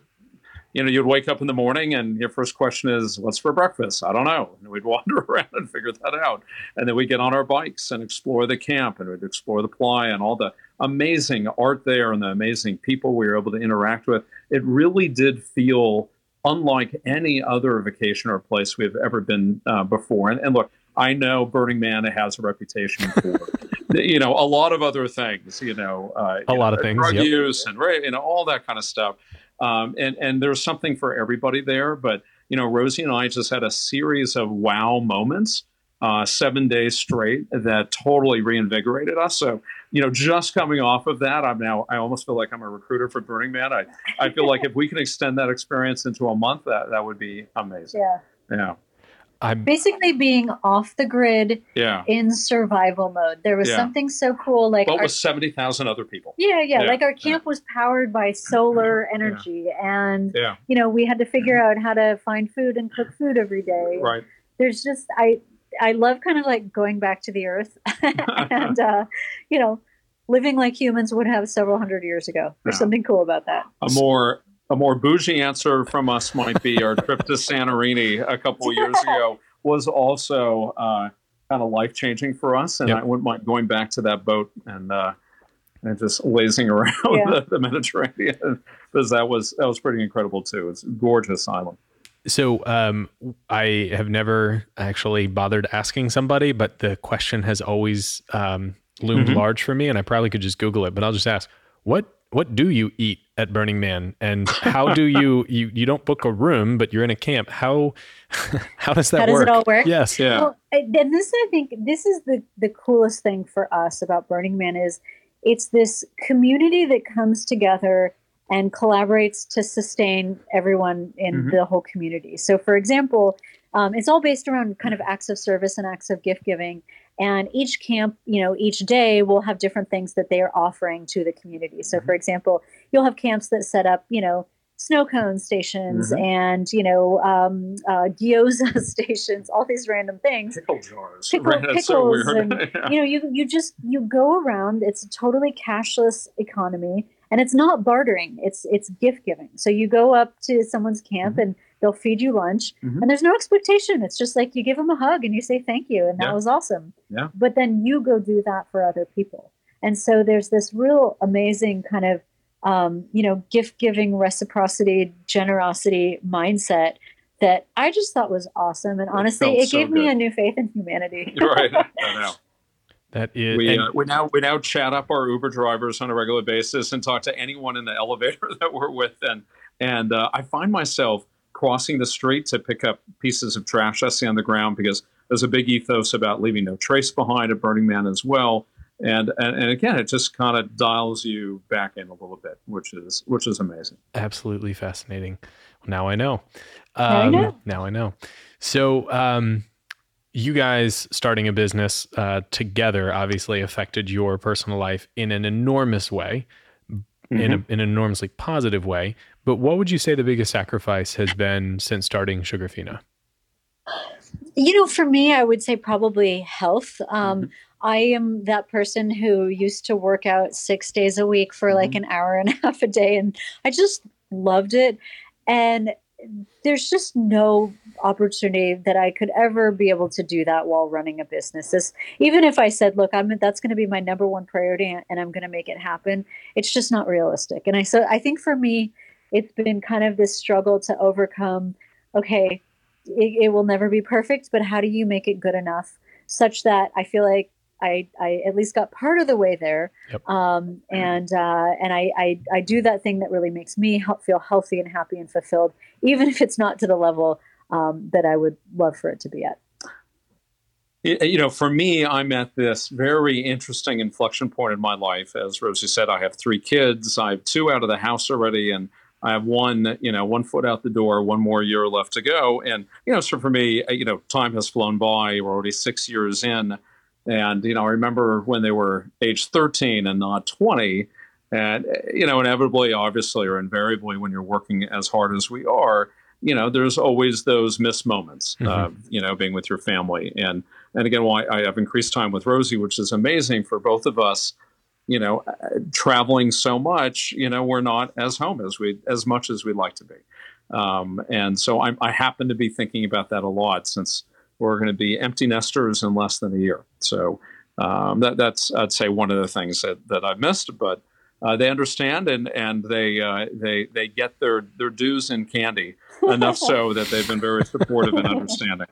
[SPEAKER 3] you know, you'd wake up in the morning and your first question is, "What's for breakfast?" I don't know. And we'd wander around and figure that out. And then we'd get on our bikes and explore the camp, and we'd explore the playa and all the amazing art there and the amazing people we were able to interact with. It really did feel unlike any other vacation or place we've ever been uh, before. And, and look, I know Burning Man has a reputation for you know, a lot of other things, you know, uh,
[SPEAKER 1] a
[SPEAKER 3] you
[SPEAKER 1] lot
[SPEAKER 3] know,
[SPEAKER 1] of things,
[SPEAKER 3] drug
[SPEAKER 1] yep.
[SPEAKER 3] use and you know, all that kind of stuff. Um, and and there's something for everybody there. But you know, Rosie and I just had a series of wow moments, uh, seven days straight, that totally reinvigorated us. So you know, just coming off of that, I'm now I almost feel like I'm a recruiter for Burning Man. I I feel like if we can extend that experience into a month, that that would be amazing.
[SPEAKER 2] Yeah.
[SPEAKER 3] Yeah.
[SPEAKER 2] I'm, basically being off the grid
[SPEAKER 3] yeah.
[SPEAKER 2] in survival mode. There was
[SPEAKER 3] Yeah.
[SPEAKER 2] something so cool like our,
[SPEAKER 3] with seventy thousand other people.
[SPEAKER 2] yeah, yeah,
[SPEAKER 3] Yeah,
[SPEAKER 2] like our
[SPEAKER 3] yeah.
[SPEAKER 2] camp was powered by solar energy and
[SPEAKER 3] Yeah.
[SPEAKER 2] you know, we had to figure out how to find food and cook food every day.
[SPEAKER 3] Right.
[SPEAKER 2] There's just I I love kind of like going back to the earth and uh, you know, living like humans would have several hundred years ago. There's
[SPEAKER 3] Yeah.
[SPEAKER 2] something cool about that.
[SPEAKER 3] A more a more bougie answer from us might be our trip to Santorini a couple of years ago was also uh, kind of life changing for us, and
[SPEAKER 1] Yep.
[SPEAKER 3] I wouldn't mind going back to that boat and uh, and just lazing around
[SPEAKER 2] Yeah.
[SPEAKER 3] the, the Mediterranean because that was that was pretty incredible too. It's a gorgeous island.
[SPEAKER 1] So um, I have never actually bothered asking somebody, but the question has always um, loomed
[SPEAKER 3] Mhm.
[SPEAKER 1] large for me, and I probably could just Google it. But I'll just ask what what do you eat at Burning Man, and how do you you you don't book a room, but you're in a camp? How how does that work?
[SPEAKER 2] How does
[SPEAKER 1] work?
[SPEAKER 2] it all work?
[SPEAKER 1] Yes.
[SPEAKER 3] Yeah.
[SPEAKER 2] Well, and this I think this is the the coolest thing for us about Burning Man is it's this community that comes together and collaborates to sustain everyone in
[SPEAKER 3] Mhm.
[SPEAKER 2] the whole community. So, for example, um, it's all based around kind of acts of service and acts of gift giving. And each camp, you know, each day will have different things that they are offering to the community. So, for example, you'll have camps that set up, you know, snow cone stations
[SPEAKER 3] Mhm.
[SPEAKER 2] and you know um, uh, gyoza stations, all these random things.
[SPEAKER 3] Pickle jars.
[SPEAKER 2] Pickle-
[SPEAKER 3] right? That's so
[SPEAKER 2] pickles and,
[SPEAKER 3] Yeah.
[SPEAKER 2] You know, you you just you go around. It's a totally cashless economy, and it's not bartering. It's it's gift giving. So you go up to someone's camp
[SPEAKER 3] Mm-hmm.
[SPEAKER 2] and they'll feed you lunch,
[SPEAKER 3] Mhm.
[SPEAKER 2] and there's no expectation. It's just like you give them a hug and you say thank you, and that
[SPEAKER 3] Yeah.
[SPEAKER 2] was awesome.
[SPEAKER 3] Yeah.
[SPEAKER 2] But then you go do that for other people, and so there's this real amazing kind of um, you know gift giving reciprocity generosity mindset that I just thought was awesome. And honestly,
[SPEAKER 3] felt
[SPEAKER 2] it
[SPEAKER 3] so
[SPEAKER 2] gave me a new faith in humanity.
[SPEAKER 3] Right. I know.
[SPEAKER 1] That is.
[SPEAKER 3] We, uh, we now we now chat up our Uber drivers on a regular basis and talk to anyone in the elevator that we're with, and and uh, I find myself crossing the street to pick up pieces of trash I see on the ground because there's a big ethos about leaving no trace behind at Burning Man as well, and and, and again it just kind of dials you back in a little bit, which is which is amazing.
[SPEAKER 1] absolutely fascinating. Now I know.
[SPEAKER 2] Now you
[SPEAKER 1] Um,
[SPEAKER 2] know.
[SPEAKER 1] Now I know. So, um, you guys starting a business uh, together obviously affected your personal life in an enormous way, in, a, in an enormously positive way. But what would you say the biggest sacrifice has been since starting Sugarfina?
[SPEAKER 2] You know, for me, I would say probably health. Um,
[SPEAKER 3] Mhm.
[SPEAKER 2] I am that person who used to work out six days a week for like mm-hmm. an hour and a half a day, and I just loved it. And there's just no opportunity that I could ever be able to do that while running a business. This, even if I said, "Look, I'm that's going to be my number one priority, and I'm going to make it happen," it's just not realistic. And I so I think for me, it's been kind of this struggle to overcome. Okay, it, it will never be perfect, but how do you make it good enough such that I feel like I, I at least got part of the way there. Yep. Um, and uh, and I, I, I do that thing that really makes me help feel healthy and happy and fulfilled, even if it's not to the level um, that I would love for it to be at.
[SPEAKER 3] You know, for me, I'm at this very interesting inflection point in my life. As Rosie said, I have three kids. I have two out of the house already, and I have one, you know, one foot out the door, one more year left to go. And, you know, so for me, you know, time has flown by. We're already six years in. And, you know, I remember when they were age 13 and not 20. And, you know, inevitably, obviously, or invariably, when you're working as hard as we are, you know, there's always those missed moments, mm-hmm. uh, you know, being with your family. And, and again, why I have increased time with Rosie, which is amazing for both of us, you know, uh, traveling so much, you know, we're not as home as we, as much as we'd like to be. Um, and so I, I happen to be thinking about that a lot since, we're going to be empty nesters in less than a year. So um, that, that's I'd say one of the things that, that I've missed, but uh, they understand and and they uh, they they get their their dues in candy enough so that they've been very supportive and understanding.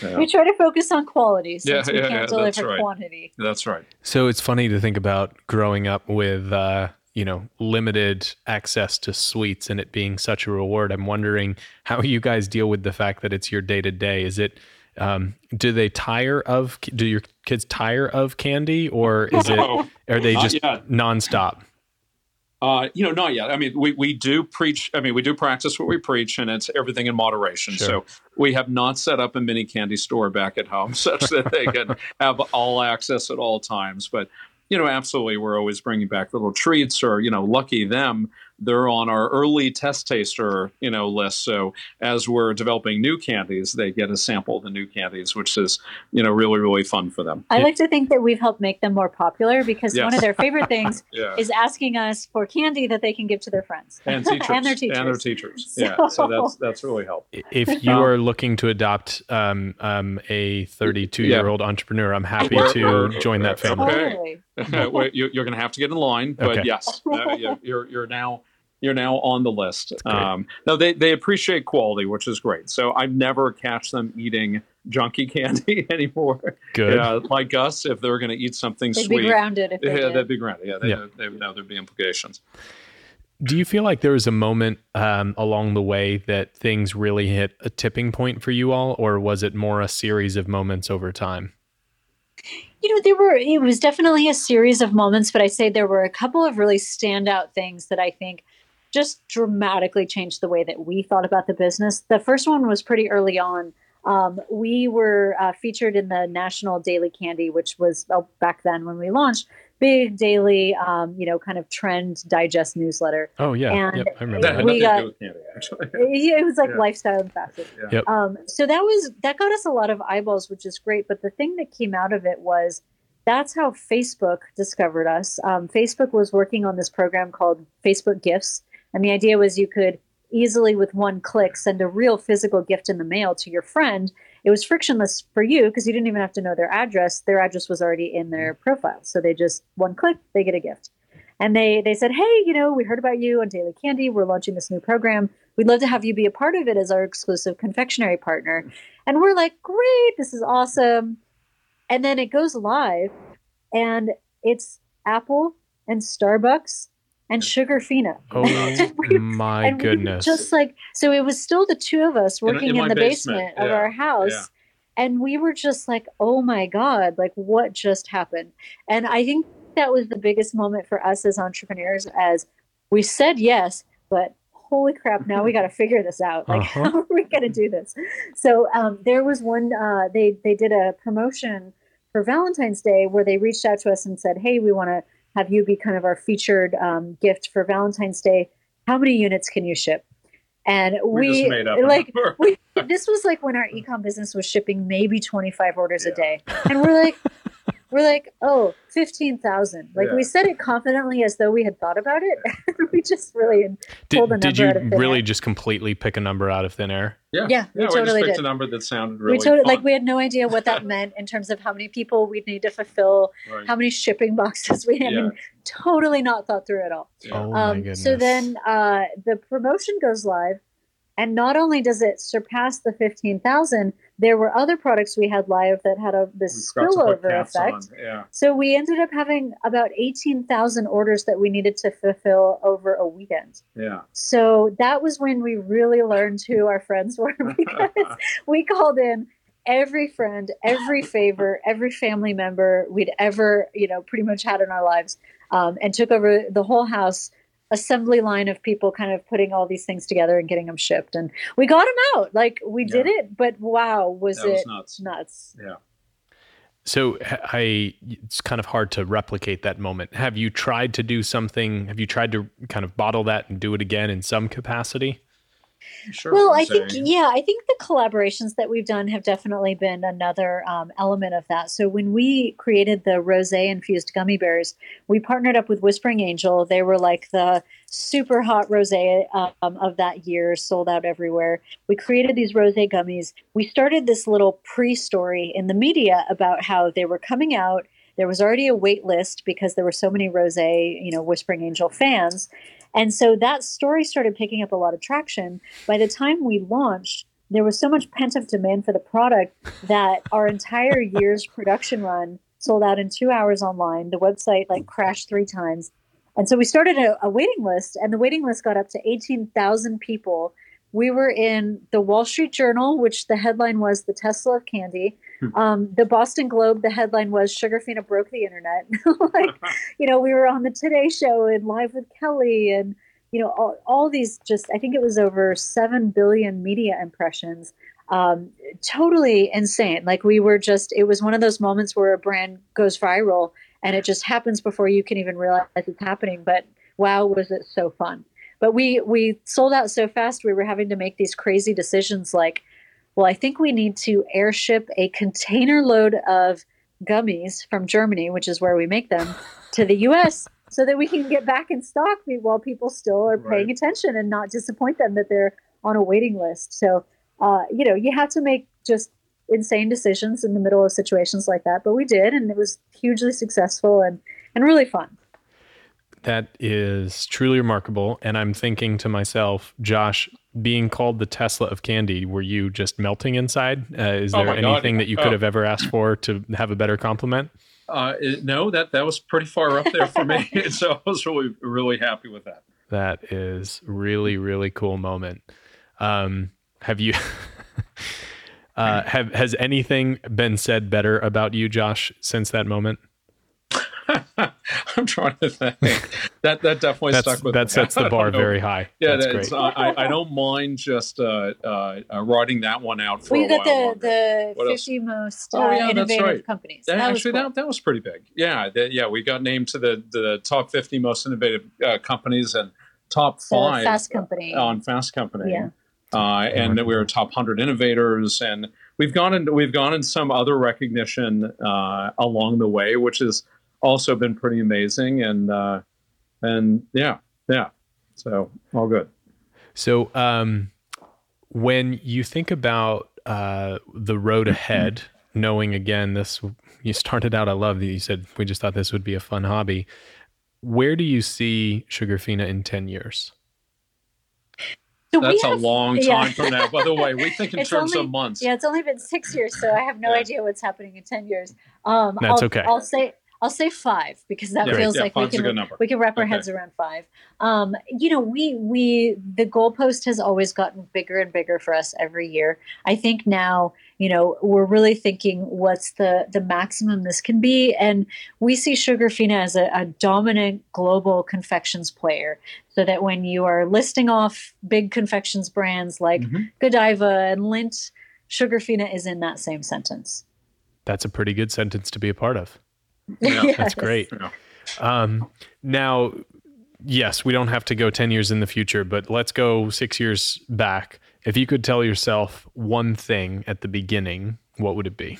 [SPEAKER 2] Yeah. We try to focus on quality since yeah, we yeah, can't deliver
[SPEAKER 3] right.
[SPEAKER 2] quantity.
[SPEAKER 3] That's right.
[SPEAKER 1] So it's funny to think about growing up with. Uh, you know, limited access to sweets and it being such a reward. I'm wondering how you guys deal with the fact that it's your day to day. Is it um, do they tire of? Do your kids tire of candy, or is it? Are they just yet. nonstop?
[SPEAKER 3] Uh, you know, not yet. I mean, we, we do preach. I mean, we do practice what we preach, and it's everything in moderation. Sure. So we have not set up a mini candy store back at home such that they can have all access at all times. But you know, absolutely, we're always bringing back little treats, or you know, lucky them they're on our early test taster, you know, list. So as we're developing new candies, they get a sample of the new candies, which is, you know, really, really fun for them.
[SPEAKER 2] I like to think that we've helped make them more popular because yes. one of their favorite things yeah. is asking us for candy that they can give to their friends
[SPEAKER 3] and teachers
[SPEAKER 2] and their teachers.
[SPEAKER 3] And their teachers. So, yeah. So that's, that's really helped.
[SPEAKER 1] If you um, are looking to adopt um, um, a 32 year old entrepreneur, I'm happy to join that family.
[SPEAKER 3] Okay. you're going to have to get in line, but okay. yes, uh, you're, you're now you're now on the list. Um, no, they, they appreciate quality, which is great. So I've never catch them eating junky candy anymore.
[SPEAKER 1] Good.
[SPEAKER 3] Yeah, like us, if they're going to eat something
[SPEAKER 2] they'd
[SPEAKER 3] sweet,
[SPEAKER 2] be grounded. If they
[SPEAKER 3] yeah,
[SPEAKER 2] did.
[SPEAKER 3] they'd be grounded. Yeah, they, yeah. they would know there'd be implications.
[SPEAKER 1] Do you feel like there was a moment um, along the way that things really hit a tipping point for you all, or was it more a series of moments over time?
[SPEAKER 2] You know, there were, it was definitely a series of moments, but I'd say there were a couple of really standout things that I think just dramatically changed the way that we thought about the business. The first one was pretty early on. Um, we were uh, featured in the National Daily Candy, which was oh, back then when we launched, big daily, um, you know, kind of trend digest newsletter.
[SPEAKER 1] Oh yeah,
[SPEAKER 2] and
[SPEAKER 1] yep, I remember.
[SPEAKER 3] That we got, candy,
[SPEAKER 2] it was like yeah. lifestyle and fashion. Yeah. Yep. Um, so that was that got us a lot of eyeballs, which is great. But the thing that came out of it was that's how Facebook discovered us. Um, Facebook was working on this program called Facebook Gifts, and the idea was you could easily, with one click, send a real physical gift in the mail to your friend. It was frictionless for you because you didn't even have to know their address. Their address was already in their mm. profile. So they just, one click, they get a gift. And they, they said, hey, you know, we heard about you on Daily Candy. We're launching this new program. We'd love to have you be a part of it as our exclusive confectionery partner. And we're like, great, this is awesome. And then it goes live and it's Apple and Starbucks and Sugarfina.
[SPEAKER 1] Oh we, my goodness!
[SPEAKER 2] just like so, it was still the two of us working in, in, in the basement, basement yeah. of our house. Yeah. And we were just like, oh my God, like what just happened? And I think that was the biggest moment for us as entrepreneurs as we said yes, but holy crap, now we got to figure this out. Like, uh-huh. how are we going to do this? So um, there was one, uh, they, they did a promotion for Valentine's Day where they reached out to us and said, hey, we want to have you be kind of our featured um, gift for Valentine's Day. How many units can you ship? And we, we like we, this was like when our ecom business was shipping maybe 25 orders yeah. a day, and we're like, we're like, oh, 15,000. Like
[SPEAKER 3] Yeah.
[SPEAKER 2] we said it confidently as though we had thought about it. we just really pulled a
[SPEAKER 1] Did, did
[SPEAKER 2] number
[SPEAKER 1] you
[SPEAKER 2] out of thin
[SPEAKER 1] really
[SPEAKER 2] air.
[SPEAKER 1] just completely pick a number out of thin air?
[SPEAKER 3] Yeah,
[SPEAKER 2] Yeah, we
[SPEAKER 3] we
[SPEAKER 2] totally
[SPEAKER 3] just picked
[SPEAKER 2] did.
[SPEAKER 3] a number that sounded really
[SPEAKER 2] we totally, like we had no idea what that meant in terms of how many people we'd need to fulfill,
[SPEAKER 3] Right.
[SPEAKER 2] how many shipping boxes we had. I mean, totally not thought through at all.
[SPEAKER 3] Yeah.
[SPEAKER 1] Oh my
[SPEAKER 2] Um,
[SPEAKER 1] goodness.
[SPEAKER 2] so then uh, the promotion goes live, and not only does it surpass the fifteen thousand, there were other products we had live that had a this spillover effect.
[SPEAKER 3] Yeah.
[SPEAKER 2] So we ended up having about eighteen thousand orders that we needed to fulfill over a weekend.
[SPEAKER 3] Yeah.
[SPEAKER 2] So that was when we really learned who our friends were because we called in every friend, every favor, every family member we'd ever, you know, pretty much had in our lives, um, and took over the whole house assembly line of people kind of putting all these things together and getting them shipped and we got them out like we did it but wow was
[SPEAKER 3] That
[SPEAKER 2] it
[SPEAKER 3] was nuts.
[SPEAKER 2] nuts
[SPEAKER 3] Yeah.
[SPEAKER 1] So i it's kind of hard to replicate that moment. Have you tried to do something? Have you tried to kind of bottle that and do it again in some capacity?
[SPEAKER 3] Sure.
[SPEAKER 2] Well,
[SPEAKER 3] I'm
[SPEAKER 2] think yeah, I think the collaborations that we've done have definitely been another um, element of that. So when we created the rosé infused gummy bears, we partnered up with Whispering Angel. They were like the super hot rosé um, of that year, sold out everywhere. We created these rosé gummies. We started this little pre-story in the media about how they were coming out. There was already a wait list because there were so many rosé, you know, Whispering Angel fans. And so that story started picking up a lot of traction. By the time we launched, there was so much pent up demand for the product that our entire year's production run sold out in two hours online. The website like crashed three times. And so we started a, a waiting list, and the waiting list got up to 18,000 people. We were in the Wall Street Journal, which the headline was The Tesla of Candy. Um, the Boston Globe, the headline was Sugarfina broke the internet. like, you know, we were on the Today Show and Live with Kelly, and you know, all, all these just. I think it was over seven billion media impressions. Um, totally insane. Like we were just. It was one of those moments where a brand goes viral, and it just happens before you can even realize it's happening. But wow, was it so fun! But we we sold out so fast. We were having to make these crazy decisions, like well, I think we need to airship a container load of gummies from Germany, which is where we make them, to the US so that we can get back in stock while people still are paying
[SPEAKER 3] Right.
[SPEAKER 2] attention and not disappoint them that they're on a waiting list. So, uh, you know, you have to make just insane decisions in the middle of situations like that. But we did, and it was hugely successful and, and really fun.
[SPEAKER 1] That is truly remarkable. And I'm thinking to myself, Josh, being called the Tesla of candy, were you just melting inside? Uh, is
[SPEAKER 3] Oh
[SPEAKER 1] there
[SPEAKER 3] my God.
[SPEAKER 1] anything that you could
[SPEAKER 3] Oh.
[SPEAKER 1] have ever asked for to have a better compliment?
[SPEAKER 3] Uh, it- no, that that was pretty far up there for me. so I was really really happy with that.
[SPEAKER 1] That is really, really cool moment. Um, have you uh, have has anything been said better about you, Josh, since that moment?
[SPEAKER 3] I'm trying to think. That that definitely
[SPEAKER 1] That's,
[SPEAKER 3] stuck with
[SPEAKER 1] that
[SPEAKER 3] me.
[SPEAKER 1] sets the bar very high.
[SPEAKER 3] Yeah,
[SPEAKER 1] That's
[SPEAKER 3] that's,
[SPEAKER 1] great.
[SPEAKER 3] I, I- I don't mind just uh, uh, uh, writing that one out for
[SPEAKER 2] Well,
[SPEAKER 3] a
[SPEAKER 2] you
[SPEAKER 3] while.
[SPEAKER 2] got the,
[SPEAKER 3] longer.
[SPEAKER 2] the
[SPEAKER 3] What else?
[SPEAKER 2] 50 most
[SPEAKER 3] Oh,
[SPEAKER 2] uh,
[SPEAKER 3] yeah, that's
[SPEAKER 2] innovative
[SPEAKER 3] right.
[SPEAKER 2] companies.
[SPEAKER 3] That,
[SPEAKER 2] That was
[SPEAKER 3] actually,
[SPEAKER 2] cool.
[SPEAKER 3] that, that was pretty big. Yeah, that- yeah, we got named to the, the top 50 most innovative uh, companies and top
[SPEAKER 2] The
[SPEAKER 3] five
[SPEAKER 2] Fast Company.
[SPEAKER 3] on Fast Company.
[SPEAKER 2] Yeah.
[SPEAKER 3] Uh, and we were top 100 innovators, and we've gone in, we've gone in some other recognition uh, along the way, which has also been pretty amazing. And uh, and yeah, yeah, so all good.
[SPEAKER 1] So, um, when you think about uh, the road ahead, knowing again this, you started out. I love that you said we just thought this would be a fun hobby. Where do you see Sugarfina in ten years?
[SPEAKER 2] So we
[SPEAKER 3] That's a
[SPEAKER 2] have-
[SPEAKER 3] long
[SPEAKER 2] yeah.
[SPEAKER 3] time from now. By the way, we think in
[SPEAKER 2] It's
[SPEAKER 3] terms
[SPEAKER 2] only-
[SPEAKER 3] of months.
[SPEAKER 2] Yeah, it's only been six years, so I have no
[SPEAKER 3] Yeah.
[SPEAKER 2] idea what's happening in ten years. Um,
[SPEAKER 1] That's
[SPEAKER 2] I'll,
[SPEAKER 1] okay.
[SPEAKER 2] I'll say I'll say five because that
[SPEAKER 3] Yeah,
[SPEAKER 2] feels
[SPEAKER 3] yeah,
[SPEAKER 2] like we can we can wrap our
[SPEAKER 3] Okay.
[SPEAKER 2] heads around five. Um, you know, we we the goalpost has always gotten bigger and bigger for us every year. I think now, you know, we're really thinking what's the the maximum this can be, and we see Sugarfina as a, a dominant global confections player. So that when you are listing off big confections brands like
[SPEAKER 3] Mhm.
[SPEAKER 2] Godiva and Lindt, Sugarfina is in that same sentence.
[SPEAKER 1] That's a pretty good sentence to be a part of.
[SPEAKER 3] Yeah,
[SPEAKER 1] That's great.
[SPEAKER 3] Yeah.
[SPEAKER 1] Um, now, yes, we don't have to go 10 years in the future, but let's go six years back. If you could tell yourself one thing at the beginning, what would it be?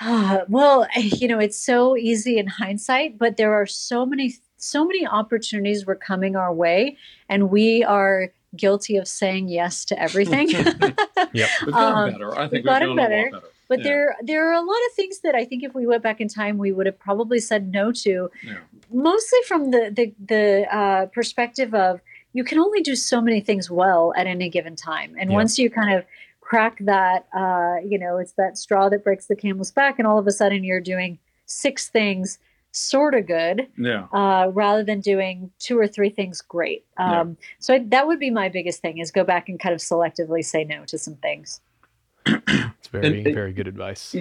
[SPEAKER 2] Uh, well, you know, it's so easy in hindsight, but there are so many, so many opportunities were coming our way, and we are guilty of saying yes to everything.
[SPEAKER 3] yep, we've gotten um, better. I think we've, we've gotten better. better.
[SPEAKER 2] But yeah. there, there are a lot of things that I think if we went back in time, we would have probably said no to. Yeah. Mostly from the the, the uh, perspective of you can only do so many things well at any given time, and yeah. once you kind of crack that, uh, you know, it's that straw that breaks the camel's back, and all of a sudden you're doing six things sort of good
[SPEAKER 3] yeah.
[SPEAKER 2] uh, rather than doing two or three things great um, yeah. so I, that would be my biggest thing is go back and kind of selectively say no to some things
[SPEAKER 1] it's very and, very good advice.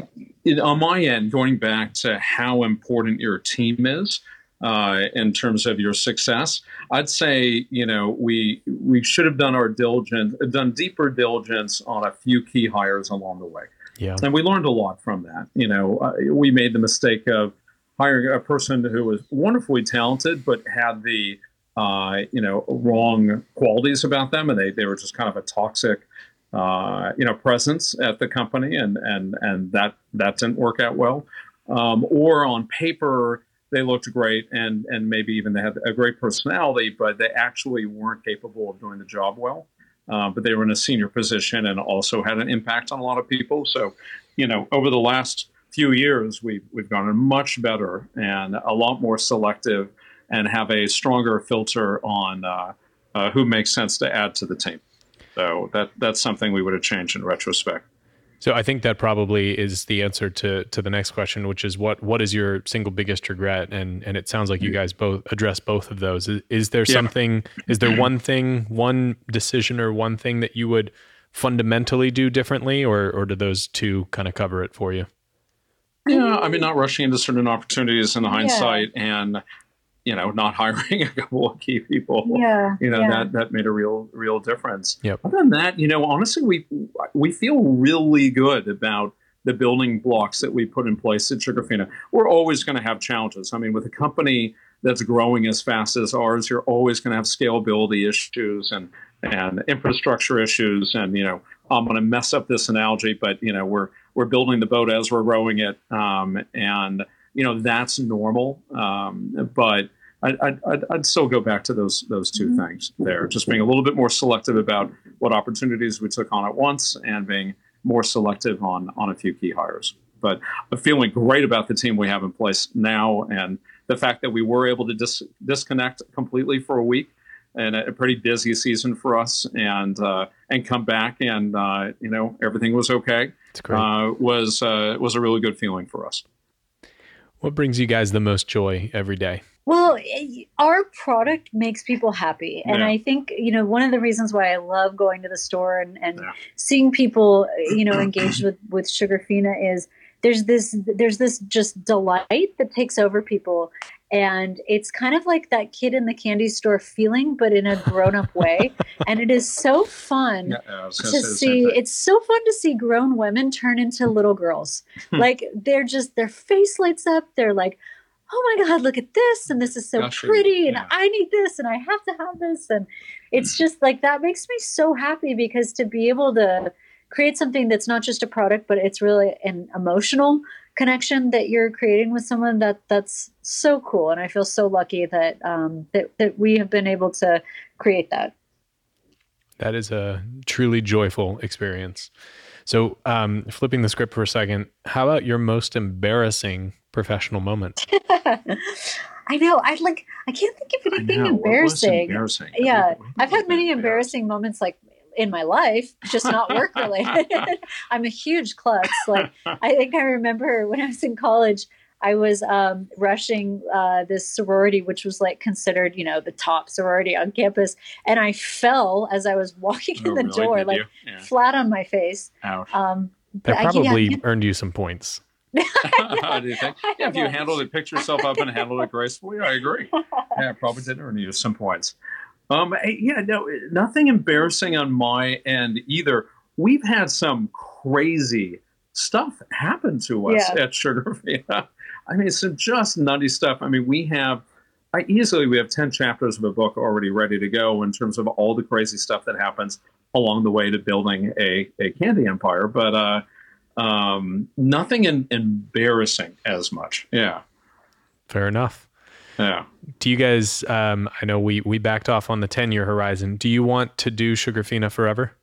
[SPEAKER 3] on my end going back to how important your team is uh, in terms of your success i'd say you know we we should have done our diligence done deeper diligence on a few key hires along the way.
[SPEAKER 1] Yeah.
[SPEAKER 3] And we learned a lot from that. You know uh, we made the mistake of hiring a person who was wonderfully talented but had the uh, you know wrong qualities about them, and they, they were just kind of a toxic uh, you know presence at the company, and and and that that didn't work out well. Um, or on paper they looked great, and and maybe even they had a great personality, but they actually weren't capable of doing the job well. Uh, but they were in a senior position and also had an impact on a lot of people. So, you know, over the last few years, we've we've gotten much better and a lot more selective, and have a stronger filter on uh, uh, who makes sense to add to the team. So that that's something we would have changed in retrospect.
[SPEAKER 1] So I think that probably is the answer to to the next question, which is what what is your single biggest regret? And and it sounds like you mm. guys both address both of those. Is, is there something? Yeah. Is there one thing, one decision, or one thing that you would fundamentally do differently, or or do those two kind of cover it for you?
[SPEAKER 3] Yeah, I mean, not rushing into certain opportunities in hindsight, yeah. and you know, not hiring a couple of key people.
[SPEAKER 2] Yeah,
[SPEAKER 3] you know
[SPEAKER 2] yeah.
[SPEAKER 3] that that made a real real difference.
[SPEAKER 1] Yep.
[SPEAKER 3] Other than that, you know, honestly, we we feel really good about the building blocks that we put in place at Sugarfina. We're always going to have challenges. I mean, with a company that's growing as fast as ours, you're always going to have scalability issues and and infrastructure issues. And you know, I'm going to mess up this analogy, but you know, we're we're building the boat as we're rowing it, um, and you know that's normal. Um, but I, I'd, I'd, still go back to those those 2 mm-hmm. things there, just being a little bit more selective about what opportunities we took on at once, and being more selective on on a few key hires. But I'm feeling great about the team we have in place now, and the fact that we were able to dis- disconnect completely for a week and a, pretty busy season for us, and uh, and come back, and uh, you know everything was okay. Uh, was uh, was a really good feeling for us.
[SPEAKER 1] What brings you guys the most joy every day?
[SPEAKER 2] Well, eh, our product makes people happy. And yeah. I think, you know, one of the reasons why I love going to the store and, and yeah. seeing people, you know, engaged with, with Sugarfina is there's this there's this just delight that takes over people and it's kind of like that kid in the candy store feeling but in a grown-up way. And it is so fun yeah, to see it's so fun to see grown women turn into little girls. Like they're just their face lights up. They're like oh my god look at this and this is so pretty and yeah. i need this and i have to have this. And it's just like that makes me so happy because to be able to create something that's not just a product but it's really an emotional connection that you're creating with someone that that's so cool and i feel so lucky that um, that, that we have been able to create that
[SPEAKER 1] that is a truly joyful experience so um, flipping the script for a second how about your most embarrassing professional moment
[SPEAKER 2] I know. I like. I can't think of anything embarrassing.
[SPEAKER 3] embarrassing.
[SPEAKER 2] Yeah, I've had many embarrassing moments, like in my life, just not work related. I'm a huge klutz. Like I think I remember when I was in college, I was um, rushing uh, this sorority, which was like considered, you know, the top sorority on campus, and I fell as I was walking oh, in the really? door, like yeah. flat on my face.
[SPEAKER 1] Ouch. Um, that probably I, yeah, earned you some points.
[SPEAKER 3] do you think? Yeah, if you handled it, picked yourself up and handled it gracefully, I agree. Yeah, probably did earn you some points. Um, yeah, no, nothing embarrassing on my end either. We've had some crazy stuff happen to us yeah. at Sugarfina. I mean, some just nutty stuff. I mean, we have, I easily we have ten chapters of a book already ready to go in terms of all the crazy stuff that happens along the way to building a, a candy empire. But uh, um, nothing in, embarrassing as much. Yeah.
[SPEAKER 1] Fair enough.
[SPEAKER 3] Yeah.
[SPEAKER 1] Do you guys? Um, I know we we backed off on the ten year horizon. Do you want to do Sugarfina forever?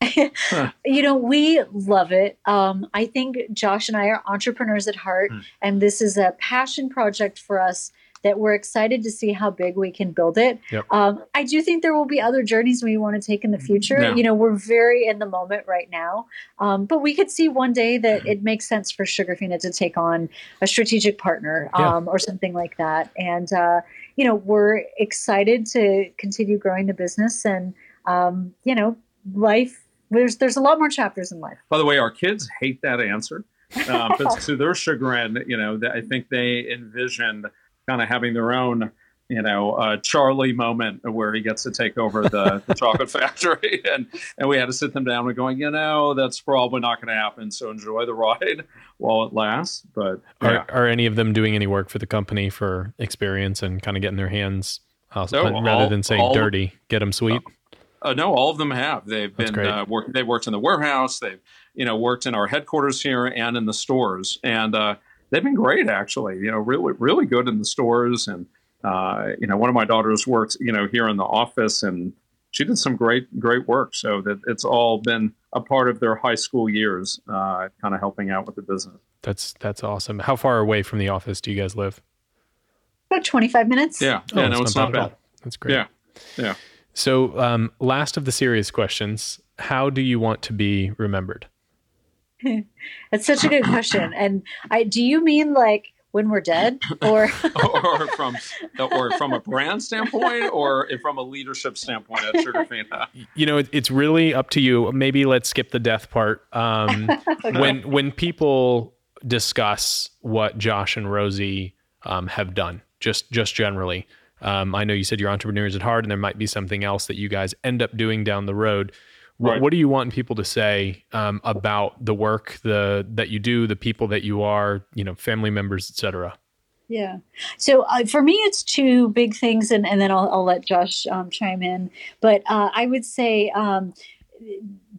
[SPEAKER 2] you know, we love it. Um, I think Josh and I are entrepreneurs at heart, mm. and this is a passion project for us that we're excited to see how big we can build it. Yep. Um, I do think there will be other journeys we want to take in the future. Yeah. You know, we're very in the moment right now, um, but we could see one day that it makes sense for Sugarfina to take on a strategic partner um, yeah. or something like that. And uh, you know, we're excited to continue growing the business, and um, you know, life. There's there's a lot more chapters in life.
[SPEAKER 3] By the way, our kids hate that answer. Uh, but to their chagrin, you know, I think they envisioned kind of having their own you know, uh, Charlie moment where he gets to take over the, the chocolate factory, and and we had to sit them down and going, you know, that's probably not going to happen. So enjoy the ride while it lasts. But
[SPEAKER 1] yeah. are, are any of them doing any work for the company for experience and kind of getting their hands, uh, no, rather all, than saying all, dirty, get them sweet?
[SPEAKER 3] Uh, no, all of them have. They've been uh, work, They've worked in the warehouse. They've you know worked in our headquarters here and in the stores, and uh, they've been great actually. You know, really really good in the stores, and uh, you know, one of my daughters works you know here in the office, and she did some great great work. So that it's all been a part of their high school years, uh, kind of helping out with the business.
[SPEAKER 1] That's that's awesome. How far away from the office do you guys live?
[SPEAKER 2] About twenty five minutes.
[SPEAKER 3] Yeah, oh, yeah, no, it's not, not bad.
[SPEAKER 1] That's great.
[SPEAKER 3] Yeah, yeah.
[SPEAKER 1] So, um, last of the serious questions: How do you want to be remembered?
[SPEAKER 2] That's such a good question. And I do you mean like when we're dead or
[SPEAKER 3] or from or from a brand standpoint or from a leadership standpoint at Sugarfina?
[SPEAKER 1] You know, it's really up to you. Maybe let's skip the death part. Um, okay. when when people discuss what Josh and Rosie um, have done, just just generally. Um, I know you said you're entrepreneurs at heart, and there might be something else that you guys end up doing down the road. Right. What, do you want people to say um, about the work the that you do, the people that you are, you know, family members, etc.
[SPEAKER 2] Yeah. So uh, for me, it's two big things, and, and then I'll, I'll let Josh um, chime in. But uh, I would say um,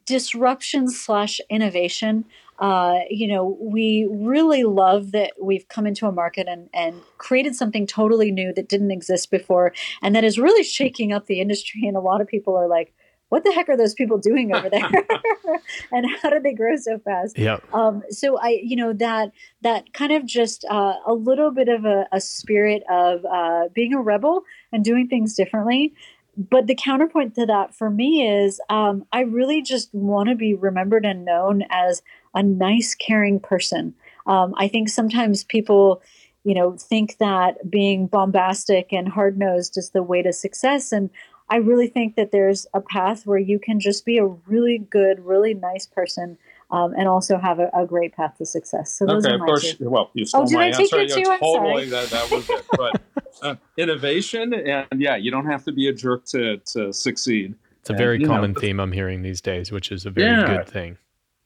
[SPEAKER 2] disruption slash innovation. Uh, you know, we really love that we've come into a market and, and created something totally new that didn't exist before, and that is really shaking up the industry. And a lot of people are like, what the heck are those people doing over there? And how did they grow so fast?
[SPEAKER 1] Yeah.
[SPEAKER 2] Um, so i you know that that kind of just uh, a little bit of a, a spirit of uh, being a rebel and doing things differently. But the counterpoint to that for me is um, i really just want to be remembered and known as a nice caring person. Um, i think sometimes people you know think that being bombastic and hard-nosed is the way to success. And I really think that there's a path where you can just be a really good, really nice person um, and also have a, a, great path to success. So those
[SPEAKER 3] okay,
[SPEAKER 2] are my
[SPEAKER 3] of course.
[SPEAKER 2] Two.
[SPEAKER 3] Well, you stole oh, my answer. Yeah, totally. That, that was it. But uh, innovation, and yeah, you don't have to be a jerk to to succeed.
[SPEAKER 1] It's a very common know, theme I'm hearing these days, which is a very yeah. good thing.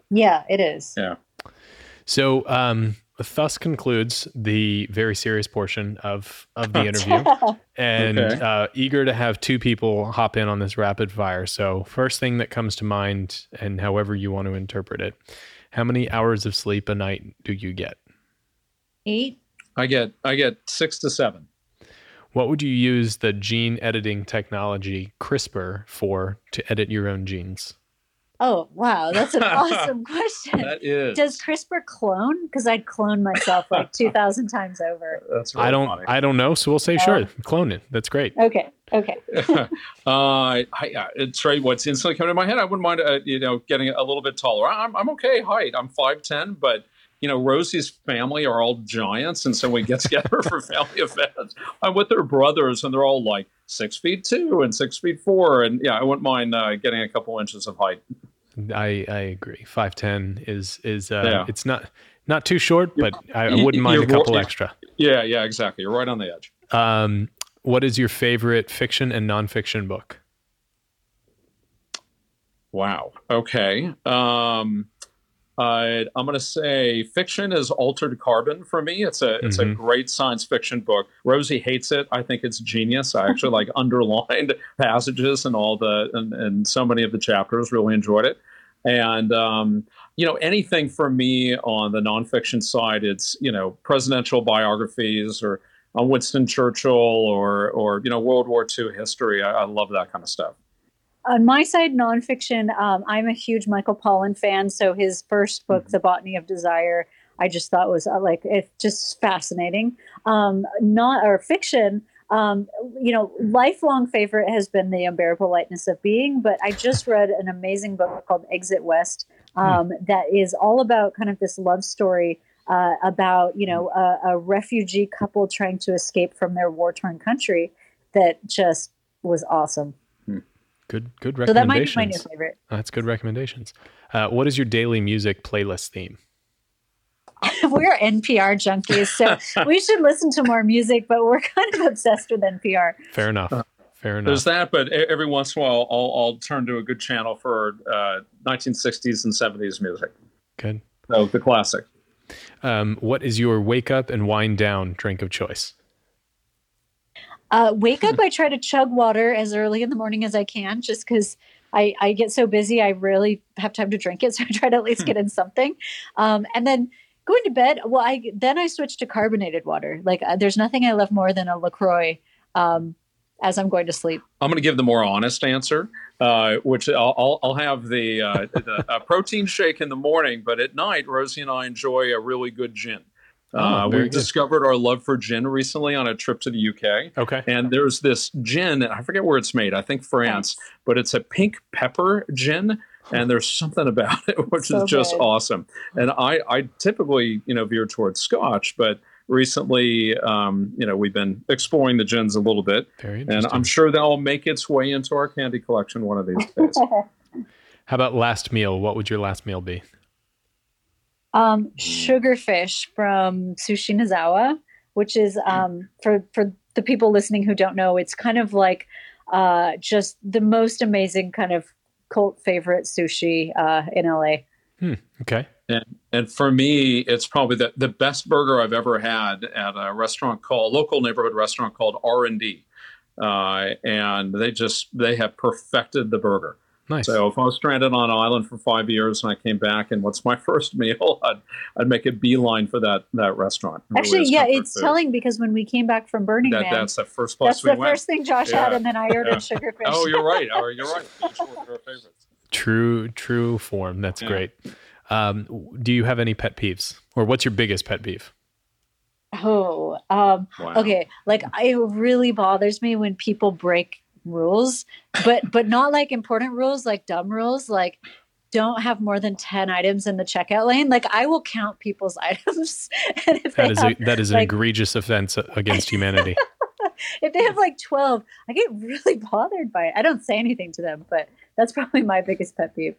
[SPEAKER 2] Yeah, it is.
[SPEAKER 3] Yeah.
[SPEAKER 1] So, um, thus concludes the very serious portion of of the interview. And okay. uh, eager to have two people hop in on this rapid fire. So first thing that comes to mind and however you want to interpret it how many hours of sleep a night do you get?
[SPEAKER 2] Eight.
[SPEAKER 3] I get i get six to seven.
[SPEAKER 1] What would you use the gene editing technology crispr for to edit your own genes
[SPEAKER 2] Oh wow, that's an awesome question.
[SPEAKER 3] That is.
[SPEAKER 2] Does CRISPR clone? Because I'd clone myself like two thousand times over.
[SPEAKER 3] That's really
[SPEAKER 1] I don't.
[SPEAKER 3] Funny.
[SPEAKER 1] I don't know. So we'll say oh. sure, clone it. That's great.
[SPEAKER 2] Okay. Okay.
[SPEAKER 3] uh, I, it's right. What's instantly coming to my head? I wouldn't mind, uh, you know, getting a little bit taller. I'm, I'm okay height. I'm five ten, but you know, Rosie's family are all giants, and so we get together for family events. I'm with their brothers, and they're all like six feet two and six feet four, and yeah, I wouldn't mind uh, getting a couple inches of height.
[SPEAKER 1] I I agree. Five ten is is uh, yeah. it's not not too short, but I wouldn't mind a couple extra.
[SPEAKER 3] Yeah, yeah, exactly. You're right on the edge.
[SPEAKER 1] Um, what is your favorite fiction and nonfiction book?
[SPEAKER 3] Wow. Okay. Um, uh, I'm going to say fiction is Altered Carbon for me. It's a it's mm-hmm. a great science fiction book. Rosie hates it. I think it's genius. I actually like underlined passages and all the and, and so many of the chapters. Really enjoyed it. And um, you know, anything for me on the nonfiction side, it's you know presidential biographies or on Winston Churchill or or you know World War II history. I, I love that kind of stuff.
[SPEAKER 2] On my side, nonfiction, um, I'm a huge Michael Pollan fan. So his first book, mm-hmm. The Botany of Desire, I just thought was uh, like it's just fascinating. Um, not or fiction. Um, you know, lifelong favorite has been The Unbearable Lightness of Being, but I just read an amazing book called Exit West hmm. um, that is all about kind of this love story uh, about you know a, a, refugee couple trying to escape from their war torn country that just was awesome.
[SPEAKER 1] Good, good recommendations. So that might be my new favorite. That's good recommendations. Uh, what is your daily music playlist theme?
[SPEAKER 2] we're NPR junkies, so we should listen to more music, but we're kind of obsessed with NPR.
[SPEAKER 1] Fair enough. Fair enough.
[SPEAKER 3] There's that, but every once in a while, I'll, I'll turn to a good channel for uh, 1960s and 70s music.
[SPEAKER 1] Good.
[SPEAKER 3] So the classic.
[SPEAKER 1] Um, what is your wake up and wind down drink of choice?
[SPEAKER 2] Uh, wake up, I try to chug water as early in the morning as I can, just because I, I get so busy, I rarely have time to drink it. So I try to at least get in something. Um, and then going to bed well i then i switch to carbonated water like uh, there's nothing i love more than a lacroix um, as i'm going to sleep
[SPEAKER 3] i'm going to give the more honest answer uh, which i'll, I'll have the, uh, the protein shake in the morning but at night rosie and i enjoy a really good gin oh, uh, we good. discovered our love for gin recently on a trip to the UK.
[SPEAKER 1] Okay.
[SPEAKER 3] And there's this gin, I forget where it's made, I think France, but it's a pink pepper gin and there's something about it which so is just good. awesome. And I, I typically, you know, veer towards Scotch, but recently, um, you know, we've been exploring the gins a little bit, and I'm sure that'll make its way into our candy collection one of these days.
[SPEAKER 1] How about last meal? What would your last meal be?
[SPEAKER 2] Um, sugarfish from Sushi Nozawa, which is um, for for the people listening who don't know, it's kind of like uh, just the most amazing kind of cult favorite sushi uh, in LA.
[SPEAKER 1] Hmm, okay.
[SPEAKER 3] And, and for me, it's probably the, the best burger I've ever had at a restaurant called local neighborhood restaurant called R and D, uh, and they just they have perfected the burger.
[SPEAKER 1] Nice.
[SPEAKER 3] So if I was stranded on an island for five years and I came back, and what's my first meal? I'd, I'd make a beeline for that that restaurant.
[SPEAKER 2] It Actually, really yeah, it's food. telling because when we came back from Burning
[SPEAKER 3] that,
[SPEAKER 2] Man,
[SPEAKER 3] that's the first place.
[SPEAKER 2] That's the went. first thing Josh yeah. had, and then I ordered yeah. sugarfish.
[SPEAKER 3] Oh, you're right. Oh, you're right.
[SPEAKER 1] True, true form. That's yeah. great. Um, do you have any pet peeves, or what's your biggest pet peeve?
[SPEAKER 2] Oh, um, wow. okay. Like it really bothers me when people break rules, but but not like important rules, like dumb rules, like don't have more than 10 items in the checkout lane like i will count people's items
[SPEAKER 1] and if that is have, a, that is an like, egregious offense against humanity
[SPEAKER 2] if they have like 12 i get really bothered by it i don't say anything to them but that's probably my biggest pet peeve.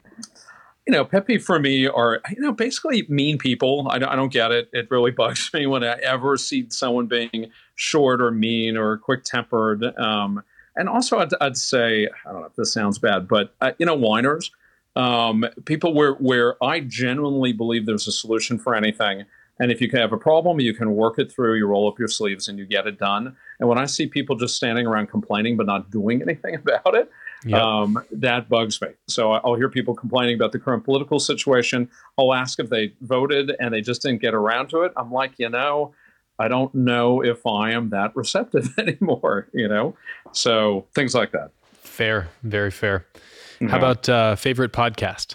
[SPEAKER 3] You know, pet peeve for me are you know basically mean people. I, don't, I don't get it. It really bugs me when I ever see someone being short or mean or quick tempered. Um, and also, I'd, I'd, say I don't know if this sounds bad, but uh, you know, whiners. Um, people where where I genuinely believe there's a solution for anything. And if you have a problem, you can work it through, you roll up your sleeves and you get it done. And when I see people just standing around complaining but not doing anything about it, Yep. Um, that bugs me. So I'll hear people complaining about the current political situation. I'll ask if they voted and they just didn't get around to it. I'm like, you know, I don't know if I am that receptive anymore, you know? So things like that.
[SPEAKER 1] Fair, very fair. Mm-hmm. How about uh, favorite podcast?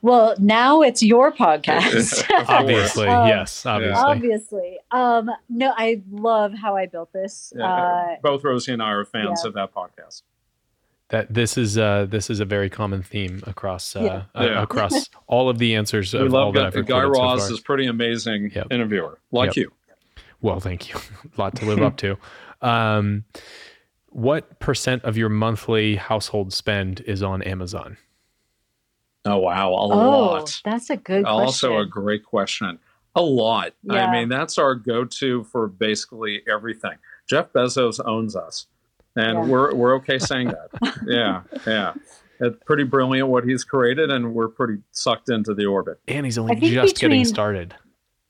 [SPEAKER 2] Well, now it's your podcast.
[SPEAKER 1] obviously, um, yes, obviously.
[SPEAKER 2] Obviously. Um, no, I love how I built this. Yeah, uh,
[SPEAKER 3] both Rosie and I are fans yeah. of that podcast
[SPEAKER 1] that this is uh, this is a very common theme across uh, yeah. Uh, yeah. across all of the answers. We love
[SPEAKER 3] Guy, Guy Raz so is pretty amazing yep. interviewer, like yep. you.
[SPEAKER 1] Well, thank you. a lot to live up to. Um, what percent of your monthly household spend is on Amazon?
[SPEAKER 3] Oh wow, a oh, lot.
[SPEAKER 2] That's a good.
[SPEAKER 3] Also,
[SPEAKER 2] question.
[SPEAKER 3] a great question. A lot. Yeah. I mean, that's our go-to for basically everything. Jeff Bezos owns us and yeah. we're we're okay saying that. yeah, yeah. It's pretty brilliant what he's created, and we're pretty sucked into the orbit.
[SPEAKER 1] And he's only just between, getting started.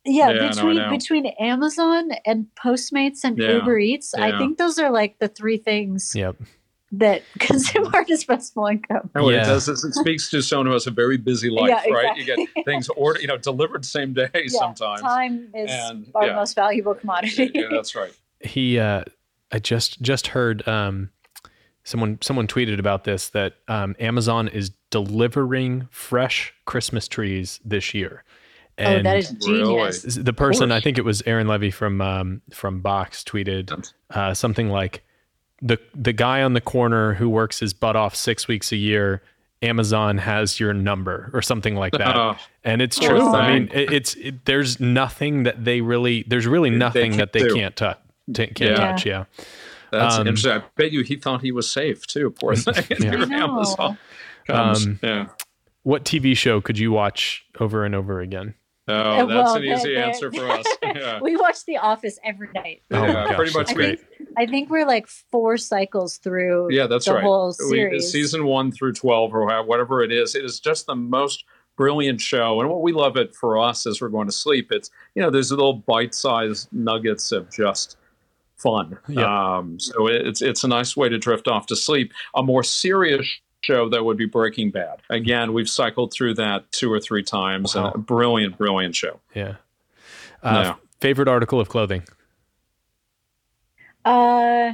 [SPEAKER 2] Yeah, yeah between no, between Amazon and Postmates and yeah. Uber Eats, I think those are like the three things.
[SPEAKER 1] Yep.
[SPEAKER 2] that consume art is disposable income.
[SPEAKER 3] And what
[SPEAKER 1] Yeah.
[SPEAKER 3] it does is it speaks to someone who has a very busy life,
[SPEAKER 2] Yeah,
[SPEAKER 3] right? You get things ordered, you know, delivered same day
[SPEAKER 2] Yeah,
[SPEAKER 3] sometimes.
[SPEAKER 2] time is
[SPEAKER 3] And,
[SPEAKER 2] our
[SPEAKER 3] yeah.
[SPEAKER 2] most valuable commodity.
[SPEAKER 3] yeah, that's right.
[SPEAKER 1] he uh i just just heard um someone someone tweeted about this that um amazon is delivering fresh christmas trees this year.
[SPEAKER 2] Oh, that is genius.
[SPEAKER 1] the person i think it was Aaron Levie from um from box tweeted uh something like the the guy on the corner who works his butt off six weeks a year amazon has your number or something like that.
[SPEAKER 3] Uh,
[SPEAKER 1] and it's
[SPEAKER 3] Poor
[SPEAKER 1] true. I mean it, it's it, there's nothing that they really there's really nothing
[SPEAKER 3] can't
[SPEAKER 1] that they
[SPEAKER 3] do.
[SPEAKER 1] can't touch can't
[SPEAKER 3] Yeah.
[SPEAKER 1] touch yeah
[SPEAKER 3] that's
[SPEAKER 1] Um,
[SPEAKER 3] interesting. I bet you he thought he was safe too. Poor thing.
[SPEAKER 1] Yeah.
[SPEAKER 3] Here
[SPEAKER 2] I know.
[SPEAKER 3] Amazon comes.
[SPEAKER 1] Um,
[SPEAKER 3] yeah.
[SPEAKER 1] What TV show could you watch over and over again?
[SPEAKER 3] Oh,
[SPEAKER 2] Uh,
[SPEAKER 3] that's
[SPEAKER 2] well,
[SPEAKER 3] an easy
[SPEAKER 2] they're- they're-
[SPEAKER 3] answer for us. Yeah.
[SPEAKER 2] We watch The Office every night.
[SPEAKER 1] Oh my
[SPEAKER 3] Yeah,
[SPEAKER 1] gosh,
[SPEAKER 3] pretty much
[SPEAKER 1] that's
[SPEAKER 2] I
[SPEAKER 1] great.
[SPEAKER 2] think I think we're like four cycles through.
[SPEAKER 3] Yeah, that's
[SPEAKER 2] the
[SPEAKER 3] right.
[SPEAKER 2] whole
[SPEAKER 3] We-
[SPEAKER 2] series.
[SPEAKER 3] season one through 12 or whatever it is, it is just the most brilliant show. And what we love it for us as we're going to sleep, it's, you know, there's little bite sized nuggets of just fun.
[SPEAKER 1] Yeah.
[SPEAKER 3] Um, so it's, it's a nice way to drift off to sleep. A more serious show that would be Breaking Bad. Again, we've cycled through that two or three times.
[SPEAKER 1] Wow.
[SPEAKER 3] And a brilliant, brilliant show.
[SPEAKER 1] Yeah. Uh,
[SPEAKER 3] Yeah.
[SPEAKER 1] Favorite article of clothing?
[SPEAKER 2] Uh,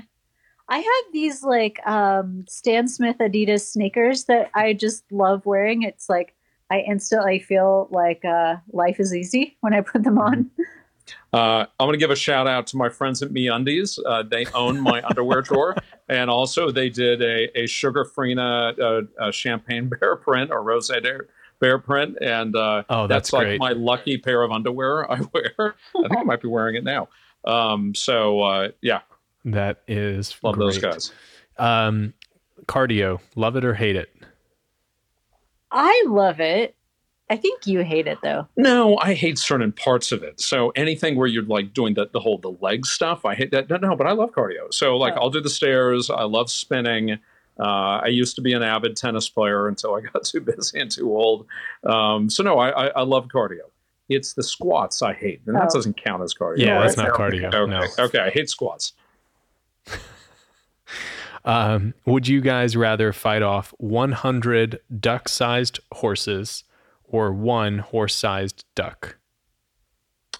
[SPEAKER 2] I have these like um, Stan Smith Adidas sneakers that I just love wearing. It's like I instantly feel like uh, life is easy when I put them on.
[SPEAKER 3] Uh, I'm going to give a shout out to my friends at MeUndies. Uh, they own my underwear drawer, and also they did a, a sugar free uh, uh, champagne bear print or rose bear, bear print, and uh,
[SPEAKER 1] Oh, that's,
[SPEAKER 3] like my lucky pair of underwear I wear. I think I might be wearing it now. Um, so uh, yeah,
[SPEAKER 1] that is
[SPEAKER 3] love those guys.
[SPEAKER 1] Um, cardio, love it or hate it?
[SPEAKER 2] I love it. I think you hate it though.
[SPEAKER 3] No, I hate certain parts of it. So anything where you're like doing the, the whole the leg stuff, I hate that. No, no, but I love cardio. So like
[SPEAKER 2] Oh.
[SPEAKER 3] I'll do the stairs. I love spinning. Uh, I used to be an avid tennis player until I got too busy and too old. Um, so no, I, I, I love cardio. It's the squats I hate, and that
[SPEAKER 2] Oh.
[SPEAKER 3] doesn't count as cardio.
[SPEAKER 1] Yeah,
[SPEAKER 3] right?
[SPEAKER 1] that's not cardio,
[SPEAKER 3] Okay,
[SPEAKER 1] no.
[SPEAKER 3] okay, I hate squats.
[SPEAKER 1] Um, would you guys rather fight off 100 duck-sized horses or one horse-sized duck?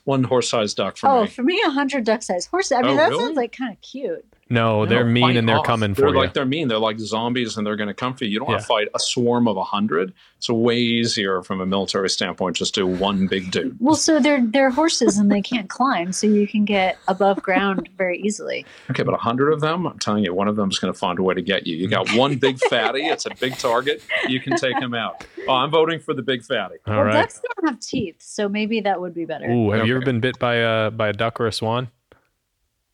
[SPEAKER 3] One horse-sized duck for
[SPEAKER 2] oh,
[SPEAKER 3] me.
[SPEAKER 2] for me, a hundred duck-sized horses. I mean,
[SPEAKER 3] Oh,
[SPEAKER 2] that
[SPEAKER 3] really?
[SPEAKER 2] sounds like kind of cute.
[SPEAKER 1] No, they're mean
[SPEAKER 3] fight
[SPEAKER 1] and they're
[SPEAKER 3] off.
[SPEAKER 1] coming
[SPEAKER 3] They're
[SPEAKER 1] for
[SPEAKER 3] like
[SPEAKER 1] you.
[SPEAKER 3] they're mean. They're like zombies, and they're going to come for you. You don't want to fight a swarm of a hundred. It's way easier from a military standpoint. Just do one big dude.
[SPEAKER 2] Well, so they're they're horses and they can't climb, so you can get above ground very easily.
[SPEAKER 3] Okay, but a hundred of them, I'm telling you, one of them is going to find a way to get you. You got one big fatty; it's a big target. You can take him out. Oh, I'm voting for the big fatty.
[SPEAKER 1] All
[SPEAKER 2] well,
[SPEAKER 1] right.
[SPEAKER 2] ducks don't have teeth, so maybe that would be better.
[SPEAKER 1] Ooh, have you ever been bit by a by a duck or a swan?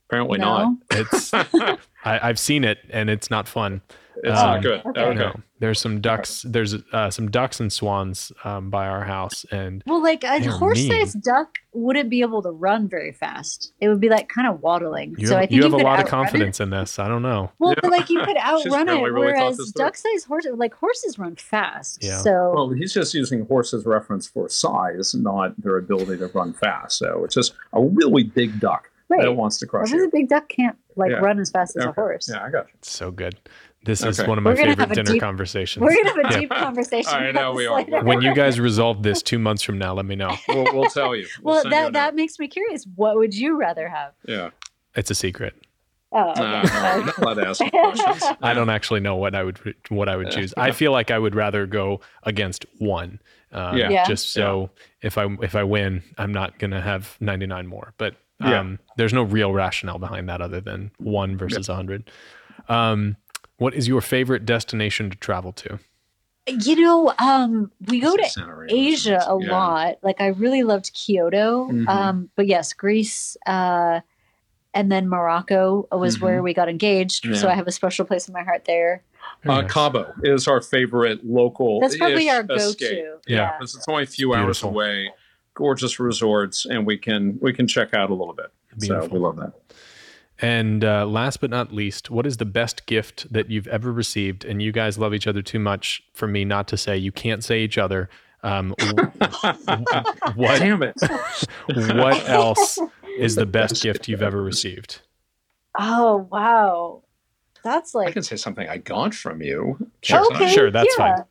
[SPEAKER 3] Apparently
[SPEAKER 2] no.
[SPEAKER 1] It's
[SPEAKER 3] not.
[SPEAKER 1] I, I've seen it and it's not fun.
[SPEAKER 3] it's
[SPEAKER 1] Um,
[SPEAKER 3] not good.
[SPEAKER 2] okay.
[SPEAKER 3] Okay.
[SPEAKER 1] No, there's some ducks. There's uh, some ducks and swans um, by our house, and
[SPEAKER 2] Well, like a horse-sized duck wouldn't be able to run very fast. It would be like kind of waddling.
[SPEAKER 1] you
[SPEAKER 2] so
[SPEAKER 1] have,
[SPEAKER 2] I think
[SPEAKER 1] you have a
[SPEAKER 2] could
[SPEAKER 1] lot of
[SPEAKER 2] outrun
[SPEAKER 1] confidence in this. I don't know.
[SPEAKER 2] Well,
[SPEAKER 3] Yeah.
[SPEAKER 2] but like you could
[SPEAKER 3] She's
[SPEAKER 2] outrun
[SPEAKER 3] really,
[SPEAKER 2] it,
[SPEAKER 3] really
[SPEAKER 2] whereas
[SPEAKER 3] this through.
[SPEAKER 2] duck-sized horses, like horses, run fast.
[SPEAKER 1] Yeah.
[SPEAKER 2] So
[SPEAKER 3] Well, he's just using horses reference for size, not their ability to run fast. So it's just a really big duck
[SPEAKER 2] right,
[SPEAKER 3] that wants to
[SPEAKER 2] a
[SPEAKER 3] crush
[SPEAKER 2] really big duck can't like
[SPEAKER 3] Yeah.
[SPEAKER 2] run as fast as a horse.
[SPEAKER 3] Yeah, I got you.
[SPEAKER 1] It's so good. This is one of my favorite dinner
[SPEAKER 2] deep-
[SPEAKER 1] conversations.
[SPEAKER 2] We're gonna have a
[SPEAKER 1] Yeah.
[SPEAKER 2] deep conversation.
[SPEAKER 3] I
[SPEAKER 2] about
[SPEAKER 3] know we are.
[SPEAKER 1] when you guys resolve this two months from now, let me know.
[SPEAKER 3] We'll, we'll tell you. We'll
[SPEAKER 2] well,
[SPEAKER 3] send you
[SPEAKER 2] that that makes me curious. What would you rather have?
[SPEAKER 3] yeah.
[SPEAKER 1] It's a secret.
[SPEAKER 2] Oh, okay.
[SPEAKER 3] No, no, I'm not allowed to ask questions.
[SPEAKER 1] I don't actually know what I would what I would choose. I feel like I would rather go against one. Um,
[SPEAKER 3] Yeah.
[SPEAKER 2] Yeah.
[SPEAKER 1] Just so if I if I win, I'm not gonna have 99 more. But um,
[SPEAKER 3] Yeah.
[SPEAKER 1] there's no real rationale behind that other than one versus a 100. Um, what is your favorite destination to travel to?
[SPEAKER 2] You know, um, we go to Asia a
[SPEAKER 3] Yeah.
[SPEAKER 2] lot. Like I really loved Kyoto.
[SPEAKER 3] Mhm.
[SPEAKER 2] Um, but yes, Greece, uh, and then Morocco was
[SPEAKER 3] Mhm.
[SPEAKER 2] where we got engaged. So I have a special place in my heart there.
[SPEAKER 3] Uh,
[SPEAKER 1] nice.
[SPEAKER 3] Cabo is our favorite local.
[SPEAKER 2] That's probably our go-to.
[SPEAKER 1] Yeah.
[SPEAKER 3] Because it's only a few hours away. Gorgeous resorts, and we can we can check out a little bit. So we love that.
[SPEAKER 1] And uh, last but not least, what is the best gift that you've ever received? And you guys love each other too much for me not to say. You can't say each other. Um, what
[SPEAKER 3] Damn it!
[SPEAKER 1] what else is the best gift you've ever received?
[SPEAKER 2] Oh wow, That's like
[SPEAKER 3] I can say something I got from you.
[SPEAKER 1] Sure,
[SPEAKER 2] okay,
[SPEAKER 1] sure, that's
[SPEAKER 2] yeah.
[SPEAKER 1] fine.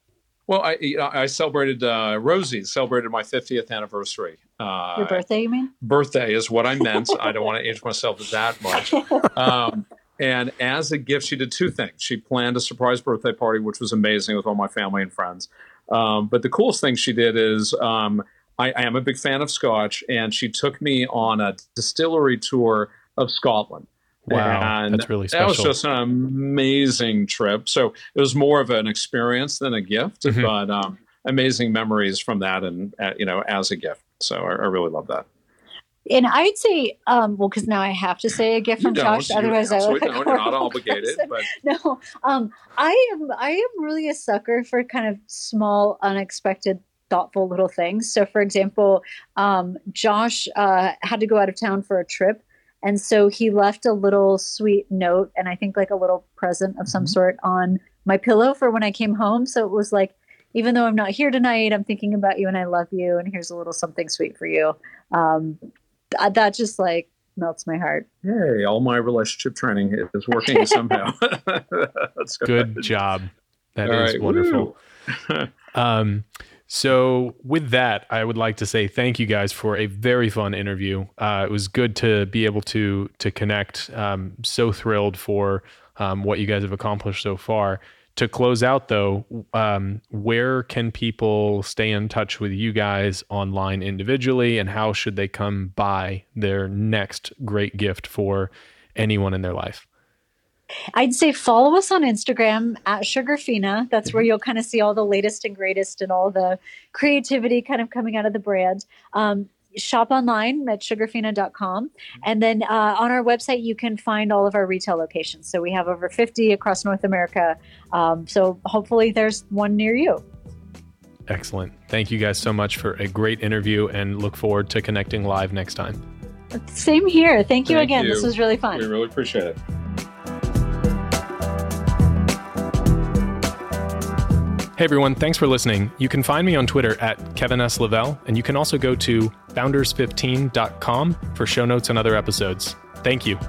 [SPEAKER 3] Well, I you know, I celebrated uh, Rosie celebrated my 50th anniversary. Uh,
[SPEAKER 2] Your birthday, you mean?
[SPEAKER 3] birthday is what I meant. I don't want to age myself that much. Um, and as a gift, she did two things. She planned a surprise birthday party, which was amazing with all my family and friends. Um, but the coolest thing she did is um, I, I am a big fan of Scotch, and she took me on a distillery tour of Scotland.
[SPEAKER 1] Wow,
[SPEAKER 3] And
[SPEAKER 1] that's really special.
[SPEAKER 3] That was just an amazing trip. So it was more of an experience than a gift,
[SPEAKER 1] Mhm.
[SPEAKER 3] but um, amazing memories from that, and uh, you know, as a gift. So I, I really love that.
[SPEAKER 2] And I'd say, um, well, because now I have to say a gift from
[SPEAKER 3] don't.
[SPEAKER 2] Josh, otherwise I look
[SPEAKER 3] absolutely
[SPEAKER 2] like a
[SPEAKER 3] don't. You're not obligated, but
[SPEAKER 2] No, um, I am. I am really a sucker for kind of small, unexpected, thoughtful little things. So, for example, um, Josh uh, had to go out of town for a trip, and so he left a little sweet note, and I think like a little present of some
[SPEAKER 3] Mhm.
[SPEAKER 2] sort on my pillow for when I came home. So it was like, even though I'm not here tonight, I'm thinking about you and I love you, and here's a little something sweet for you. Um, th- that just like melts my heart.
[SPEAKER 3] hey, all my relationship training is working somehow. That's
[SPEAKER 1] Good job. That
[SPEAKER 3] All
[SPEAKER 1] is
[SPEAKER 3] right,
[SPEAKER 1] wonderful. Um, so with that, I would like to say thank you guys for a very fun interview. Uh, it was good to be able to to connect. Um, so thrilled for um, what you guys have accomplished so far. To close out, though, um, where can people stay in touch with you guys online individually, and how should they come by their next great gift for anyone in their life?
[SPEAKER 2] I'd say follow us on Instagram at Sugarfina. That's where you'll kind of see all the latest and greatest and all the creativity kind of coming out of the brand. Um, shop online at sugarfina.com. And then uh, on our website, you can find all of our retail locations. So we have over 50 across North America. Um, so hopefully there's one near you.
[SPEAKER 1] Excellent. Thank you guys so much for a great interview, and look forward to connecting live next time.
[SPEAKER 2] Same here. Thank you
[SPEAKER 3] Thank
[SPEAKER 2] again.
[SPEAKER 3] you.
[SPEAKER 2] This was really fun.
[SPEAKER 3] we really appreciate it.
[SPEAKER 1] Hey everyone, thanks for listening. You can find me on Twitter at Kevin S. Lavelle, and you can also go to founders15.com for show notes and other episodes. Thank you.